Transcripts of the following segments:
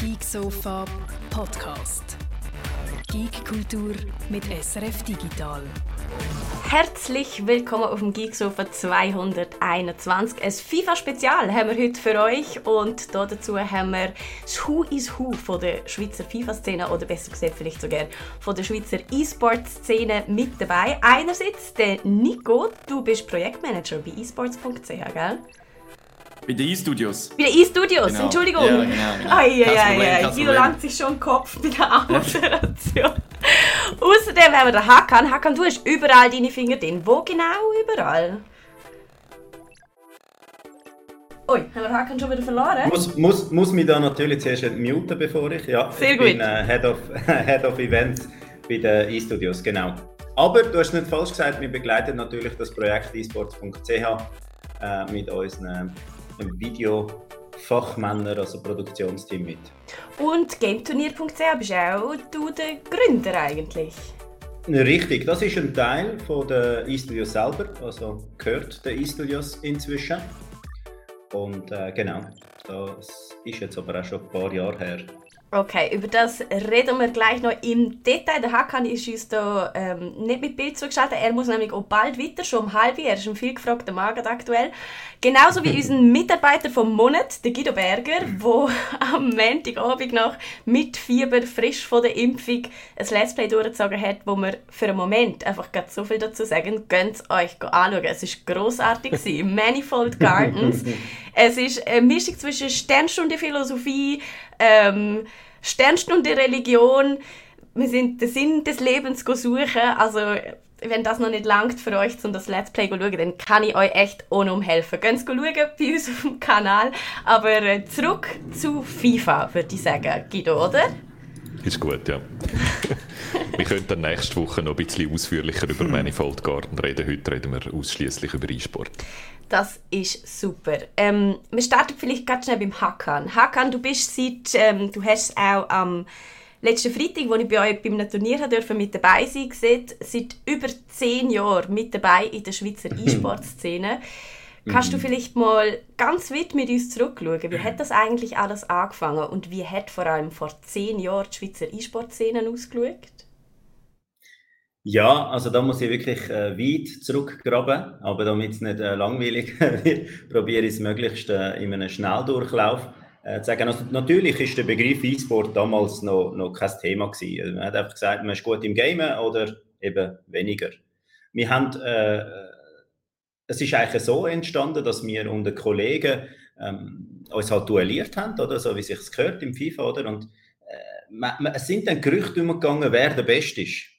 Geek Sofa Podcast. Geek Kultur mit SRF Digital. Herzlich willkommen auf dem Geeksofa 221. Ein FIFA-Spezial haben wir heute für euch und dazu haben wir das Who is Who von der Schweizer FIFA-Szene oder besser gesagt vielleicht sogar von der Schweizer E-Sport-Szene mit dabei. Einerseits der Nico, du bist Projektmanager bei esports.ch, gell? Bei den E-Studios. Bei den E-Studios, Genau. Entschuldigung. Ja, genau, genau. Ai, ai, ai, Guido langt sich schon den Kopf bei der Anmoderation. Außerdem haben wir den Hakan. Hakan, du hast überall deine Finger drin. Wo genau überall? Ui, haben wir Hakan schon wieder verloren? Muss, muss, muss mich da natürlich zuerst muten, bevor ich. Ja, Sehr ich gut. bin äh, Head, of, Head of Events bei den E-Studios, genau. Aber du hast nicht falsch gesagt, wir begleiten natürlich das Projekt esports.ch äh, mit unseren Videofachmännern, also Produktionsteam mit. Und GameTurnier.ch bist auch du der Gründer eigentlich. Richtig, das ist ein Teil von der E-Studios selber, also gehört den E-Studios inzwischen. Und äh, genau, das ist jetzt aber auch schon ein paar Jahre her. Okay, über das reden wir gleich noch im Detail. Der Hakan ist uns da ähm, nicht mit Bild zugeschaltet. Er muss nämlich auch bald weiter, schon um halb. Er ist ein viel gefragter Mann aktuell. Genauso wie unser Mitarbeiter vom Monat, der Guido Berger, der am Montagabend noch mit Fieber frisch von der Impfung ein Let's Play durchgezogen hat, wo wir für einen Moment einfach gerade so viel dazu sagen. Gönnt es euch anschauen. Es war grossartig. Manifold Gardens. Es ist eine Mischung zwischen Sternstunde Philosophie, ähm, Sternstunde Religion. Wir sind den Sinn des Lebens suchen. Also, wenn das noch nicht langt für euch, um das Let's Play zu schauen, dann kann ich euch echt ohne um helfen. Geht schauen bei uns auf dem Kanal. Aber äh, zurück zu FIFA, würde ich sagen, Guido, oder? Ist gut, ja. wir können dann nächste Woche noch ein bisschen ausführlicher über Manifold Garden reden. Heute reden wir ausschließlich über E-Sport. Das ist super. Ähm, wir starten vielleicht ganz schnell beim Hakan. Hakan, du bist seit, ähm, du hast auch am letzten Freitag, wo ich bei euch beim Turnier dürfen, mit dabei sein gesehen, seit über zehn Jahren mit dabei in der Schweizer E-Sport-Szene. Kannst du vielleicht mal ganz weit mit uns zurückschauen? Wie hat das eigentlich alles angefangen und wie hat vor allem vor zehn Jahren die Schweizer E-Sport-Szene ausgeschaut? Ja, also da muss ich wirklich äh, weit zurückgraben, aber damit es nicht äh, langweilig wird, probiere ich es möglichst äh, in einem Schnelldurchlauf äh, zu sagen. Also, natürlich ist der Begriff E-Sport damals noch, noch kein Thema gewesen. Also, man hat einfach gesagt, man ist gut im Gamen oder eben weniger. Wir haben, äh, es ist eigentlich so entstanden, dass wir unter Kollegen ähm, uns halt duelliert haben, oder so wie sich es gehört im FIFA, oder? Und äh, man, man, es sind dann Gerüchte umgegangen, wer der Beste ist.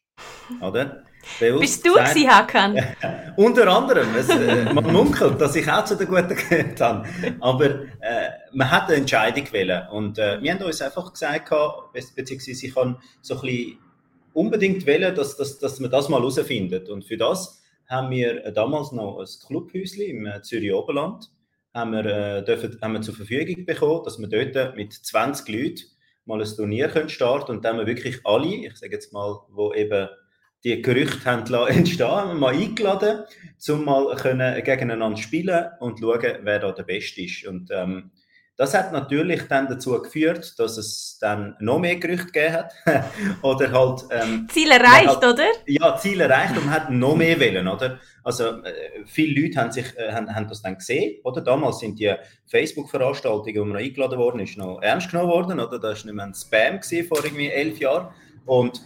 Oder? Bewusst Bist du gewesen, Hakan? unter anderem, es, äh, man munkelt, dass ich auch zu den Guten gehört habe. Aber äh, man hat eine Entscheidung gewählt. Und äh, wir haben uns einfach gesagt, beziehungsweise ich habe so ein bisschen unbedingt wählen, dass, dass, dass man das mal herausfindet. Und für das haben wir damals noch ein Clubhäuschen im Zürich Oberland haben wir, äh, dürfen, haben wir zur Verfügung bekommen, dass wir dort mit 20 Leuten mal ein Turnier können starten und dann haben wir wirklich alle, ich sage jetzt mal, wo eben die Gerüchte haben entstehen, haben wir mal eingeladen, um mal können gegeneinander spielen und schauen, wer da der Beste ist. Und ähm, das hat natürlich dann dazu geführt, dass es dann noch mehr Gerüchte gegeben hat. oder halt, ähm, Ziel erreicht, hat- oder? ja, Ziel erreicht und man hat noch mehr wollen, oder? Also, äh, viele Leute haben, sich, äh, haben, haben das dann gesehen, oder? Damals sind die Facebook-Veranstaltungen, wo man eingeladen worden ist, noch ernst genommen worden, oder? Das war nicht mehr ein Spam gewesen, vor irgendwie elf Jahren. Und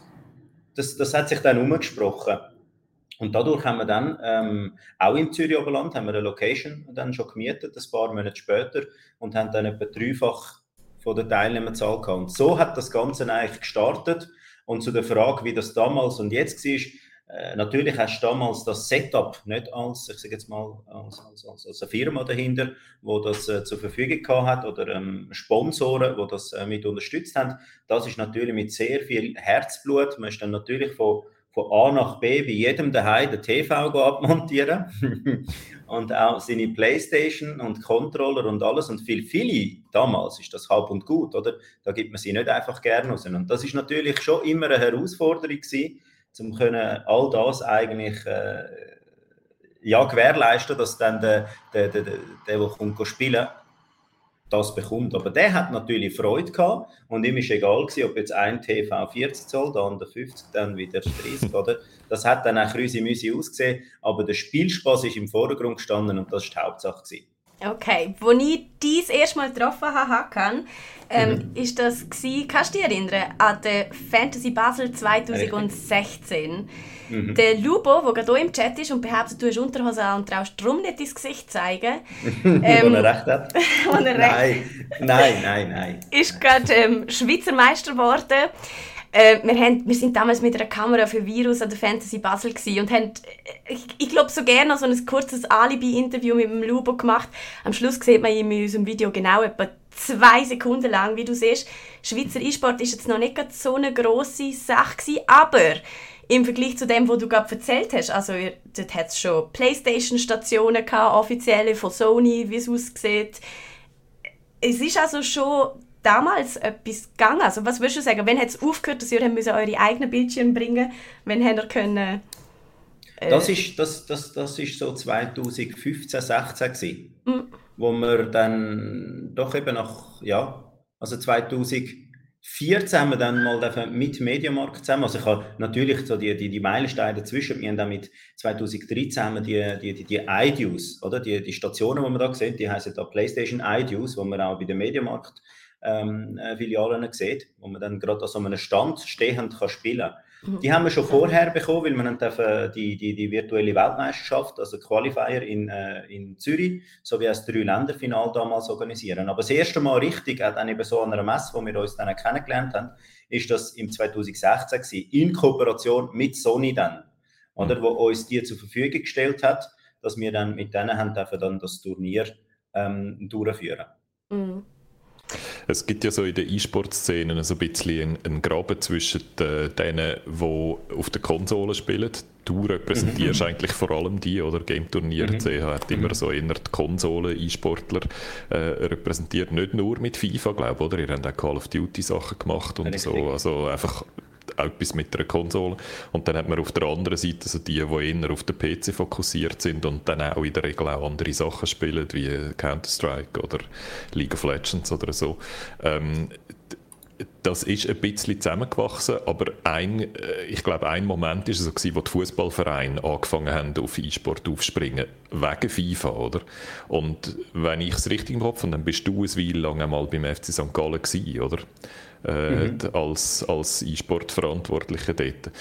das, das hat sich dann umgesprochen. Und dadurch haben wir dann, ähm, auch im Zürich Oberland, haben wir eine Location dann schon gemietet, ein paar Monate später, und haben dann etwa dreifach von der Teilnehmerzahl gehabt. Und so hat das Ganze eigentlich gestartet. Und zu der Frage, wie das damals und jetzt war, äh, natürlich hast du damals das Setup nicht als, ich sage jetzt mal, als, als, als, als eine Firma dahinter, wo das äh, zur Verfügung gehabt hat oder ähm, Sponsoren, wo das äh, mit unterstützt haben. Das ist natürlich mit sehr viel Herzblut. Man ist dann natürlich von, von A nach B bei jedem daheim den TV abmontieren und auch seine Playstation und Controller und alles und viel viele damals ist das halb und gut, oder? Da gibt man sie nicht einfach gerne raus. Und das ist natürlich schon immer eine Herausforderung gewesen, um können all das eigentlich äh, ja gewährleisten, dass dann der, der, der, der, der, der kommt go spielen, das bekommt. Aber der hat natürlich Freude gehabt und ihm ist egal gewesen, ob jetzt ein TV 40 soll, der andere 50, dann wieder 30, oder? Das hat dann auch Krüsi-Müsi ausgesehen, aber der Spielspaß ist im Vordergrund gestanden und das war die Hauptsache. Gewesen. Okay, wo ich dies erstmal getroffen habe, ähm, mhm. ist das gewesen, kannst du dich erinnern, an der Fantasy Basel 2016. Mhm. Der Lubo, der gerade hier im Chat ist und behauptet, du hast Unterhose an und traust darum nicht dein Gesicht zeigen. ähm, wo er recht hat. er recht nein, nein, nein, nein. Ist gerade ähm, Schweizer Meister geworden. Äh, wir, haben, wir sind damals mit einer Kamera für Virus an der Fantasy Basel und haben, äh, ich, ich glaube, so gerne so ein kurzes Alibi-Interview mit dem Lubo gemacht. Am Schluss sieht man in unserem Video genau etwa zwei Sekunden lang, wie du siehst. Schweizer E-Sport ist jetzt noch nicht so eine grosse Sache gewesen, aber im Vergleich zu dem, was du gerade erzählt hast, also dort hat es schon Playstation-Stationen offizielle von Sony, wie es aussieht. Es ist also schon damals etwas gegangen? Also was würdest du sagen, wenn es aufgehört, dass ihr eure eigenen Bildschirme bringen? Wenn habt ihr können... Äh das, ist, das, das, das ist so 2015, 16 gewesen, mhm. wo wir dann doch eben nach, ja, also 2014 haben wir dann mal mit Mediamarkt zusammen, also ich habe natürlich so die, die, die Meilensteine dazwischen, wir haben dann mit 2013 haben wir die, die, die, die iDues, oder, die, die Stationen, die wir da sehen, die heißen da PlayStation iDues, wo wir auch bei der Mediamarkt ähm, äh, Filialen sieht, wo man dann gerade an so einem Stand stehend kann spielen kann. Mhm. Die haben wir schon vorher bekommen, weil dürfen die, die, die virtuelle Weltmeisterschaft, also Qualifier in, äh, in Zürich, sowie das Drei-Länder-Final damals organisieren. Aber das erste Mal richtig, auch dann eben so an einer Messe, wo wir uns dann kennengelernt haben, ist das im 2016 gewesen, in Kooperation mit Sony dann, oder, wo uns die zur Verfügung gestellt hat, dass wir dann mit denen haben dürfen dann das Turnier ähm, durchführen. Mhm. Es gibt ja so in den E-Sport-Szenen so ein bisschen einen, Graben zwischen den, denen, die auf der Konsole spielen. Du repräsentierst mhm. eigentlich vor allem die, oder? Game Turnier mhm. CH hat immer mhm. so eher die Konsole-E-Sportler äh, repräsentiert. Nicht nur mit FIFA, glaube ich, oder? Ihr habt auch Call of Duty Sachen gemacht und Richtig. so. Also einfach etwas mit einer Konsole. Und dann hat man auf der anderen Seite so die, die eher auf den PC fokussiert sind und dann auch in der Regel auch andere Sachen spielen, wie Counter-Strike oder League of Legends oder so. Ähm, das ist ein bisschen zusammengewachsen, aber ein, äh, ich glaube, ein Moment war es so wo die Fußballvereine angefangen haben, auf E-Sport aufzuspringen, wegen FIFA, oder? Und wenn ich es richtig im Kopf habe, dann bist du eine Weile lang einmal beim FC St. Gallen gewesen, oder? Äh, mhm. als, als E-Sport-Verantwortlicher dort.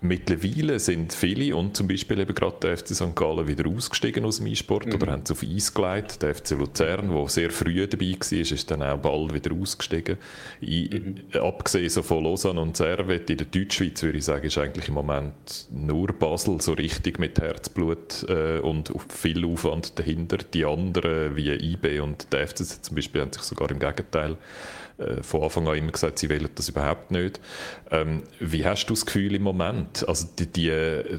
Mittlerweile sind viele und zum Beispiel eben gerade der FC St. Gallen wieder ausgestiegen aus dem E-Sport mhm. oder haben es auf Eis gelegt. Der FC Luzern, der sehr früh dabei war, ist dann auch bald wieder ausgestiegen. Mhm. Abgesehen so von Lausanne und Servet in der Deutschschweiz würde ich sagen, ist eigentlich im Moment nur Basel so richtig mit Herzblut äh, und viel Aufwand dahinter. Die anderen wie IB und der FC zum Beispiel haben sich sogar im Gegenteil äh, von Anfang an immer gesagt, sie wollen das überhaupt nicht. Ähm, wie hast du das Gefühl im Moment? Also die, die,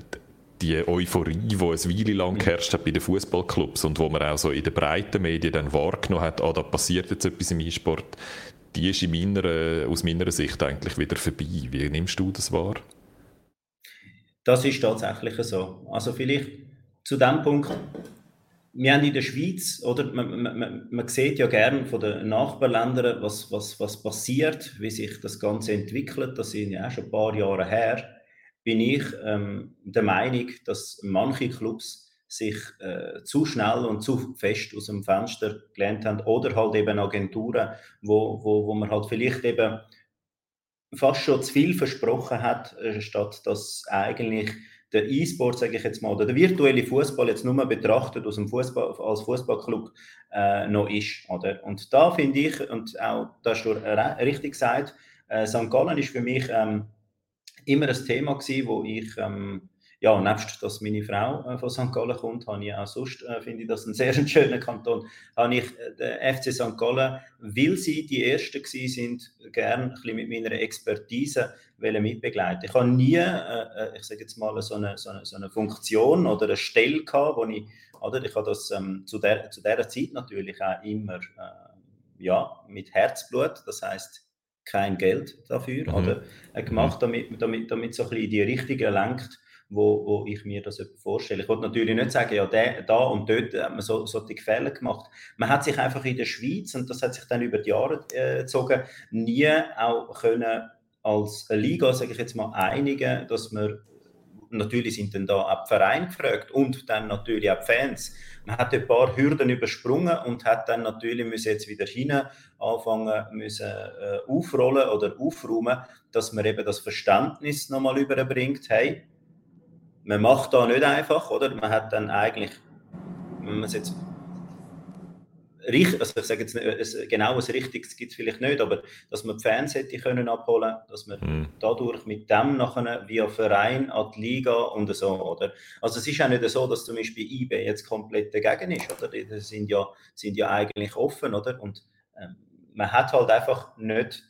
die Euphorie, die eine Weile lang geherrscht hat bei den Fußballclubs und wo man auch so in den breiten Medien dann wahrgenommen hat, ah, da passiert jetzt etwas im E-Sport, die ist in meiner, aus meiner Sicht eigentlich wieder vorbei. Wie nimmst du das wahr? Das ist tatsächlich so. Also vielleicht zu dem Punkt, wir haben in der Schweiz, oder, man, man, man sieht ja gern von den Nachbarländern, was, was, was passiert, wie sich das Ganze entwickelt. Das sind ja auch schon ein paar Jahre her. Bin ich ähm, der Meinung, dass manche Clubs sich äh, zu schnell und zu fest aus dem Fenster gelernt haben oder halt eben Agenturen, wo, wo, wo man halt vielleicht eben fast schon zu viel versprochen hat, äh, statt dass eigentlich der E-Sport, sage ich jetzt mal, oder der virtuelle Fußball jetzt nur betrachtet aus dem Fußball als Fußballclub äh, noch ist. Oder? Und da finde ich, und auch da hast du richtig gesagt, äh, St. Gallen ist für mich ähm, immer ein Thema gewesen, wo ich ähm, ja, nebst, dass meine Frau äh, von St. Gallen kommt, habe ich auch sonst, äh, finde ich das ein sehr schöner Kanton, habe ich äh, den FC St. Gallen, weil sie die Ersten gewesen sind, gerne mit meiner Expertise mitbegleiten. Ich habe nie, äh, äh, ich sage jetzt mal, so eine, so eine, so eine Funktion oder eine Stelle gehabt, wo ich, oder ich habe das ähm, zu, der, zu dieser Zeit natürlich auch immer äh, ja, mit Herzblut, das heißt kein Geld dafür, mhm. oder, gemacht, damit, damit, damit so ein bisschen die Richtige lenkt wo, wo ich mir das vorstelle. Ich wollte natürlich nicht sagen, ja, der, da und dort hat man so, so die Fehler gemacht. Man hat sich einfach in der Schweiz, und das hat sich dann über die Jahre äh, gezogen, nie auch können als Liga, sage ich jetzt mal, einigen, dass man natürlich sind dann da auch Vereine gefragt und dann natürlich auch Fans. Man hat ein paar Hürden übersprungen und hat dann natürlich müssen jetzt wieder hin anfangen müssen äh, aufrollen oder aufräumen, dass man eben das Verständnis nochmal überbringt. Hey, man macht da nicht einfach, oder? Man hat dann eigentlich, wenn man es jetzt also ich sage jetzt nicht, genau ein richtiges gibt es vielleicht nicht, aber dass man die Fans hätte können abholen, dass man mhm. dadurch mit dem nachher via Verein an die Liga und so, oder? Also es ist auch nicht so, dass zum Beispiel IB jetzt komplett dagegen ist, oder? Die sind ja, sind ja eigentlich offen, oder? Und ähm, man hat halt einfach nicht,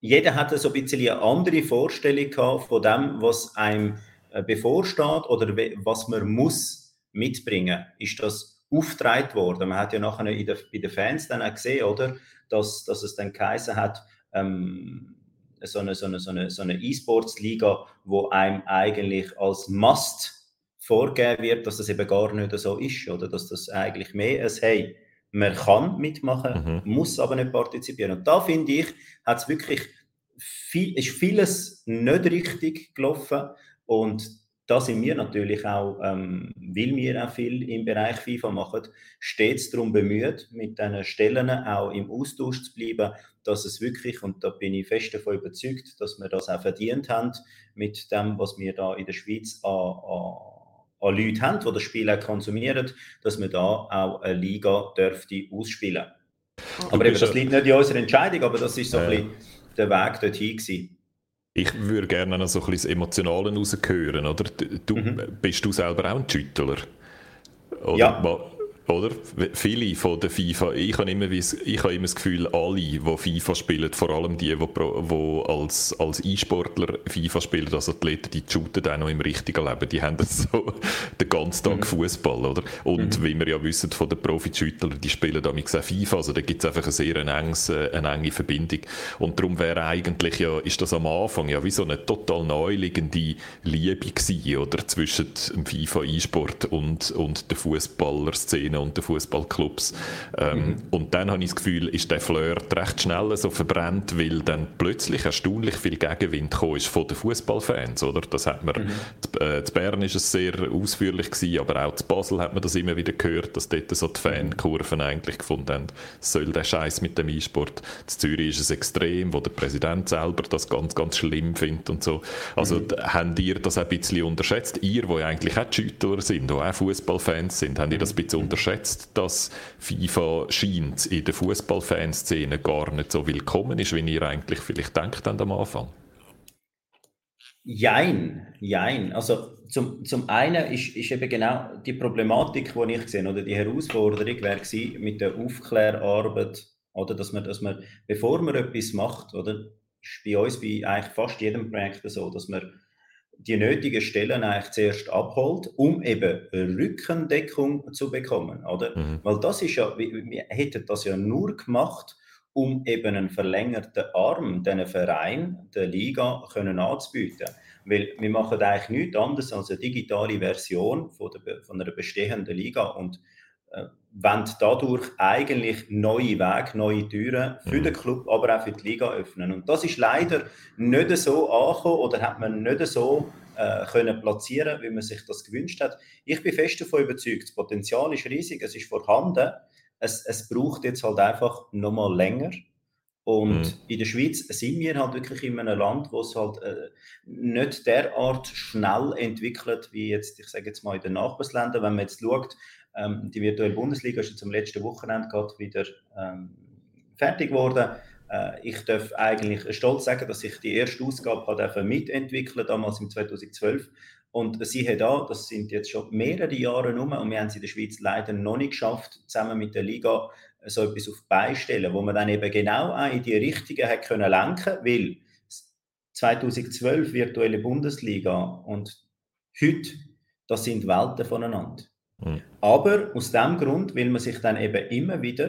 jeder hatte so ein bisschen eine andere Vorstellung gehabt von dem, was einem äh, bevorsteht oder was man muss mitbringen. Ist das aufgetragen worden. Man hat ja nachher in der, bei den Fans dann auch gesehen, oder, dass, dass es dann geheißen hat, ähm, so eine, so eine, so eine, so eine E-Sports-Liga, wo einem eigentlich als Must vorgegeben wird, dass das eben gar nicht so ist, oder dass das eigentlich mehr als, hey, man kann mitmachen, mhm. muss aber nicht partizipieren. Und da finde ich, hat es wirklich viel, ist vieles nicht richtig gelaufen und da sind wir natürlich auch, ähm, weil wir auch viel im Bereich FIFA machen, stets darum bemüht, mit diesen Stellen auch im Austausch zu bleiben, dass es wirklich, und da bin ich fest davon überzeugt, dass wir das auch verdient haben, mit dem, was wir da in der Schweiz an, an, an Leuten haben, die das Spiel auch konsumieren, dass wir da auch eine Liga dürfte ausspielen. Aber eben, das liegt nicht in unserer Entscheidung, aber das ist so äh. ein bisschen der Weg dorthin gewesen. Ich würde gerne noch so ein bisschen das Emotionale rausgehören, oder? Du, mhm. Bist du selber auch ein Schüttler? Oder ja. Oder? Viele von der FIFA, ich habe immer, ich habe immer das Gefühl, alle, die FIFA spielen, vor allem die, die, die als, als E-Sportler FIFA spielen, als Athleten, die shooten auch noch im richtigen Leben. Die haben so den ganzen Tag mhm. Fußball, oder? Und mhm. wie wir ja wissen von den Profi-Schüttlern, die spielen damit auch FIFA, also da gibt es einfach eine sehr enges, äh, eine enge Verbindung. Und darum wäre eigentlich ja, ist das am Anfang ja wie so eine total neuliegende Liebe gewesen, oder? Zwischen dem FIFA-E-Sport und, und der Fußballer-Szene und den Fußballclubs. Ähm, mhm. Und dann habe ich das Gefühl, ist der Flirt recht schnell so verbrennt, weil dann plötzlich erstaunlich viel Gegenwind gekommen ist von den Fußballfans, oder? Das hat man, mhm. äh, zu Bern ist es sehr ausführlich gewesen, aber auch zu Basel hat man das immer wieder gehört, dass dort so die Fankurven eigentlich gefunden haben, soll der Scheiß mit dem E-Sport. In Zürich ist es extrem, wo der Präsident selber das ganz, ganz schlimm findet und so. Also mhm. habt ihr das ein bisschen unterschätzt? Ihr, die eigentlich auch Schüttler sind, die auch Fußballfans sind, habt ihr das ein bisschen unterschätzt? Unterschätzt, dass FIFA scheint in der Fußballfanszene gar nicht so willkommen ist, wie ihr eigentlich vielleicht denkt am Anfang? Jein, jein. Also zum, zum einen ist, ist eben genau die Problematik, die ich sehe, oder die Herausforderung wäre gewesen, mit der Aufklärarbeit, oder dass man, dass man, bevor man etwas macht, oder ist bei uns bei eigentlich fast jedem Projekt so, dass man die nötigen Stellen eigentlich zuerst abholt, um eben Rückendeckung zu bekommen, oder? Mhm. Weil das ist ja, wir hätten das ja nur gemacht, um eben einen verlängerten Arm diesen Verein, der Liga, können anzubieten. Weil wir machen eigentlich nichts anderes als eine digitale Version von, der, von einer bestehenden Liga und äh, wollen dadurch eigentlich neue Wege, neue Türen für mhm. den Club, aber auch für die Liga öffnen. Und das ist leider nicht so angekommen oder hat man nicht so äh, können platzieren, wie man sich das gewünscht hat. Ich bin fest davon überzeugt, das Potenzial ist riesig, es ist vorhanden. Es, es braucht jetzt halt einfach noch mal länger. Und mhm. in der Schweiz sind wir halt wirklich in einem Land, wo es halt äh, nicht derart schnell entwickelt, wie jetzt, ich sage jetzt mal, in den Nachbarländern. Wenn man jetzt schaut, ähm, die virtuelle Bundesliga ist jetzt am letzten Wochenende gerade wieder ähm, fertig geworden. Äh, ich darf eigentlich stolz sagen, dass ich die erste Ausgabe mitentwickeln damals im 2012. Und sie hat da, das sind jetzt schon mehrere Jahre rum, und wir haben es in der Schweiz leider noch nicht geschafft, zusammen mit der Liga so etwas auf beistellen, wo man dann eben genau auch in die Richtige hat können lenken, weil 2012 virtuelle Bundesliga und heute, das sind Welten voneinander. Mhm. Aber aus dem Grund will man sich dann eben immer wieder,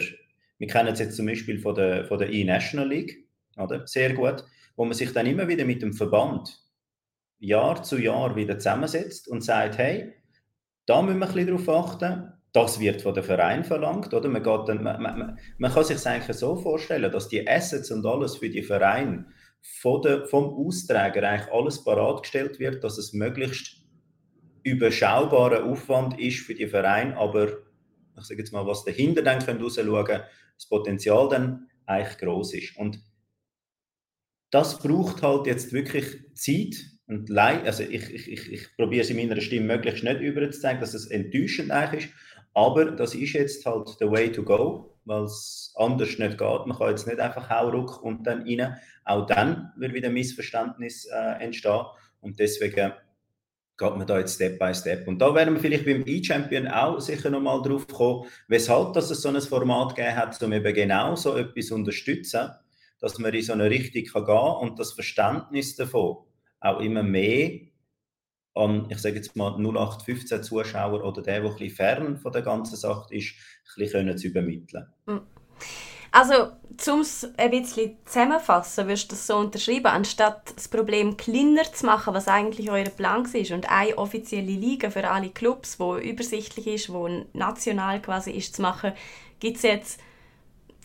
wir kennen es jetzt zum Beispiel von der, von der E-National League, oder? sehr gut, wo man sich dann immer wieder mit dem Verband Jahr zu Jahr wieder zusammensetzt und sagt, hey, da müssen wir ein bisschen darauf achten, das wird von der Verein verlangt, oder? Man, geht dann, man, man, man kann sich eigentlich so vorstellen, dass die Assets und alles für die Verein von der, vom Austräger eigentlich alles bereitgestellt wird, dass es möglichst überschaubarer Aufwand ist für die Verein, aber ich sage jetzt mal, was dahinter dann rausschauen können, das Potenzial dann eigentlich groß ist. Und das braucht halt jetzt wirklich Zeit und Leid. Also ich, ich, ich, ich probiere es in meiner Stimme möglichst nicht überzuzeigen, dass es enttäuschend eigentlich ist, aber das ist jetzt halt the way to go, weil es anders nicht geht. Man kann jetzt nicht einfach Hauruck und dann rein. Auch dann wird wieder Missverständnis äh, entstehen. Und deswegen geht man da jetzt Step by Step. Und da werden wir vielleicht beim E-Champion auch sicher nochmal drauf kommen, weshalb dass es so ein Format gegeben hat, um eben genau so etwas unterstützen, dass man in so eine Richtung kann gehen und das Verständnis davon auch immer mehr an, ich sage jetzt mal, 0815 Zuschauer oder der, der ein bisschen fern von der ganzen Sache ist, ein bisschen zu übermitteln. Hm. Also, um es ein bisschen zusammenfassen, wirst du das so unterschreiben, anstatt das Problem kleiner zu machen, was eigentlich euer Plan ist und eine offizielle Liga für alle Clubs, wo übersichtlich ist, wo national quasi ist, zu machen, gibt es jetzt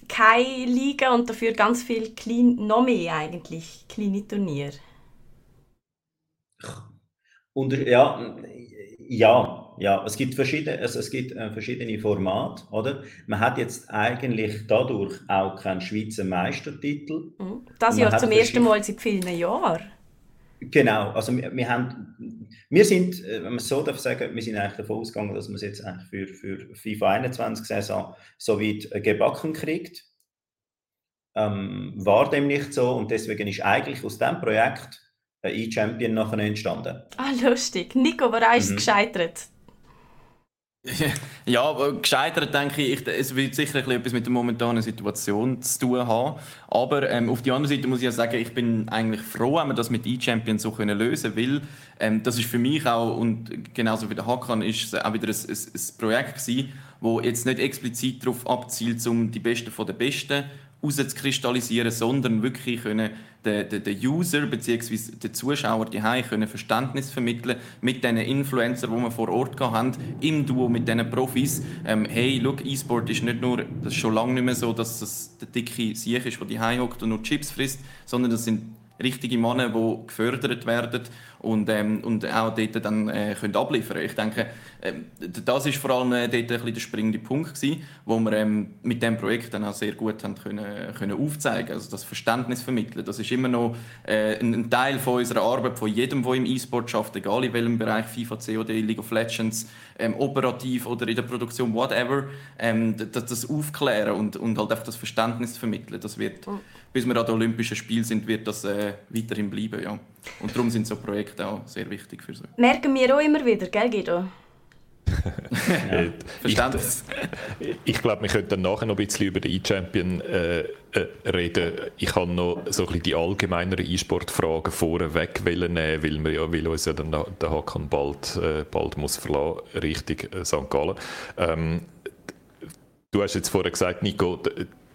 keine Liga und dafür ganz viel klein, noch mehr eigentlich kleine Turniere. Und ja, ja, ja, es gibt verschiedene, also es gibt äh, verschiedene Formate, oder? Man hat jetzt eigentlich dadurch auch keinen Schweizer Meistertitel. Mhm. Das Jahr zum ersten Mal seit vielen Jahren. Genau, also wir, wir haben, wir sind, äh, wenn man es so darf sagen, wir sind eigentlich davon ausgegangen, dass man es jetzt eigentlich für, für FIFA 21 Saison so weit äh, gebacken kriegt. Ähm, war dem nicht so und deswegen ist eigentlich aus dem Projekt ein E-Champion nachher entstanden. Ah, lustig. Nico, warum ist mhm. gescheitert? Ja, aber gescheitert denke ich, es wird sicher etwas mit der momentanen Situation zu tun haben. Aber ähm, auf der anderen Seite muss ich ja sagen, ich bin eigentlich froh, wenn wir das mit E-Champion so lösen können, weil ähm, das ist für mich auch, und genauso wie der Hakan, ist auch wieder ein, ein, ein Projekt gewesen, wo jetzt nicht explizit darauf abzielt, um die Besten von den Besten rauszukristallisieren, sondern wirklich können den, den, den User bzw. den Zuschauer die können Verständnis vermitteln mit den Influencern, die wir vor Ort haben, im Duo mit diesen Profis. Ähm, hey, look, E-Sport ist nicht nur, das ist schon lange nicht mehr so, dass das der dicke Sieg ist, der die hockt und nur Chips frisst, sondern das sind richtige Männer, die gefördert werden und, ähm, und auch dort dann äh, können abliefern Ich denke, ähm, das ist vor allem äh, dort ein der springende Punkt gewesen, wo wir ähm, mit dem Projekt dann auch sehr gut haben können, können aufzeigen also das Verständnis vermitteln. Das ist immer noch äh, ein, Teil von unserer Arbeit, von jedem, der im E-Sport schafft, egal in welchem Bereich, FIFA, COD, League of Legends, ähm, operativ oder in der Produktion, whatever, ähm, das, das, aufklären und, und halt einfach das Verständnis vermitteln. Das wird, mhm. Bis wir an den Olympischen Spielen sind, wird das äh, weiterhin bleiben, ja. Und darum sind so Projekte auch sehr wichtig für so. Merken wir auch immer wieder, gell Guido? Verständnis. ich, ich glaube, wir könnten nachher noch ein bisschen über den E-Champion äh, äh, reden. Ich kann noch so ein bisschen die allgemeineren E-Sport-Fragen vorweg nehmen, weil, wir ja, weil uns ja dann der Hakan bald, äh, bald muss verlassen, Richtung äh, St. Gallen. Ähm, du hast jetzt vorher gesagt, Nico,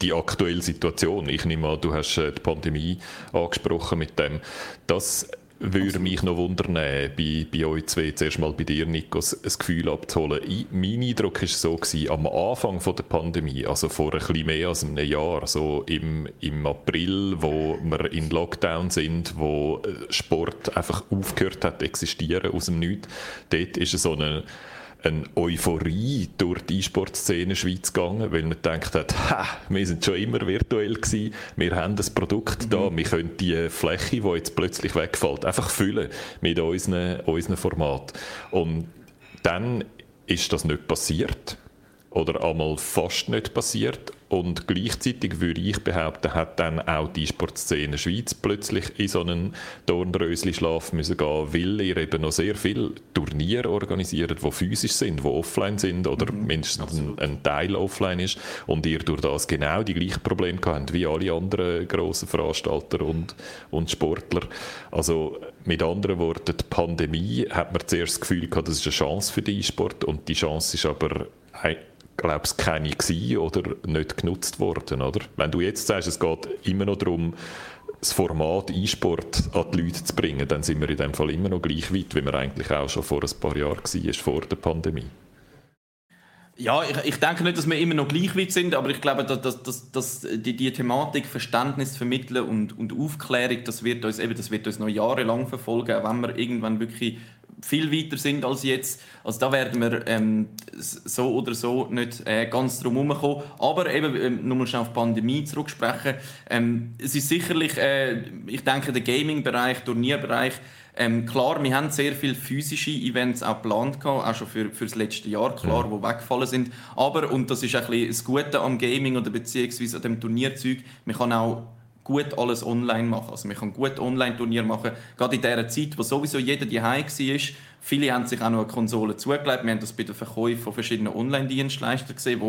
die aktuelle Situation. Ich nehme an, du hast äh, die Pandemie angesprochen mit dem. Das würde mich noch wundern, bei, bei euch zwei, zuerst mal bei dir, Nikos, ein Gefühl abzuholen. Ich, mein Eindruck war so, gewesen, am Anfang von der Pandemie, also vor ein bisschen mehr als einem Jahr, so im, im April, wo wir in Lockdown sind, wo äh, Sport einfach aufgehört hat existieren aus dem Nichts, dort ist so eine eine Euphorie durch die E-Sport-Szene Schweiz gegangen, weil man gedacht hat, ha, wir sind schon immer virtuell gewesen, wir haben das Produkt mhm. da, wir können die Fläche, die jetzt plötzlich wegfällt, einfach füllen mit unseren, unseren Format. Und dann ist das nicht passiert oder einmal fast nicht passiert. Und gleichzeitig würde ich behaupten, hat dann auch die Sportszene Schweiz plötzlich in so einen Dornrösli-Schlaf müssen gehen, weil ihr eben noch sehr viele Turniere organisiert, die physisch sind, die offline sind oder mhm, mindestens ein, ein, Teil offline ist. Und ihr durch das genau die gleichen Probleme habt wie alle anderen grossen Veranstalter und, und Sportler. Also mit anderen Worten, die Pandemie hat man zuerst das Gefühl gehabt, das ist eine Chance für den E-Sport und die Chance ist aber glaube ich, keine gewesen oder nicht genutzt worden, oder? Wenn du jetzt sagst, es geht immer noch darum, das Format E-Sport an die Leute zu bringen, dann sind wir in dem Fall immer noch gleich weit, wie wir eigentlich auch schon vor ein paar Jahren waren, vor der Pandemie. Ja, ich, ich, denke nicht, dass wir immer noch gleich weit sind, aber ich glaube, dass, dass, dass, dass die, die, Thematik Verständnis vermitteln und, und Aufklärung, das wird, uns, eben, das wird uns noch jahrelang verfolgen, wenn wir irgendwann wirklich viel weiter sind als jetzt. Also da werden wir ähm, so oder so nicht äh, ganz drum herum kommen. Aber eben, ähm, nur schnell auf die Pandemie zurücksprechen. Ähm, es ist sicherlich, äh, ich denke, der Gaming-Bereich, Turnierbereich, ähm, klar, wir haben sehr viele physische Events auch geplant, auch schon für, für das letzte Jahr, klar, mhm. die weggefallen sind. Aber, und das ist ein bisschen das Gute am Gaming oder beziehungsweise an dem Turnierzeug, man kann auch gut alles online machen. Also man kann gut Online-Turnier machen, gerade in dieser Zeit, wo sowieso jeder daheim war. Viele haben sich auch noch eine Konsole zugelegt. Wir haben das bei den Verkäufen von verschiedenen Online-Dienstleistern gesehen,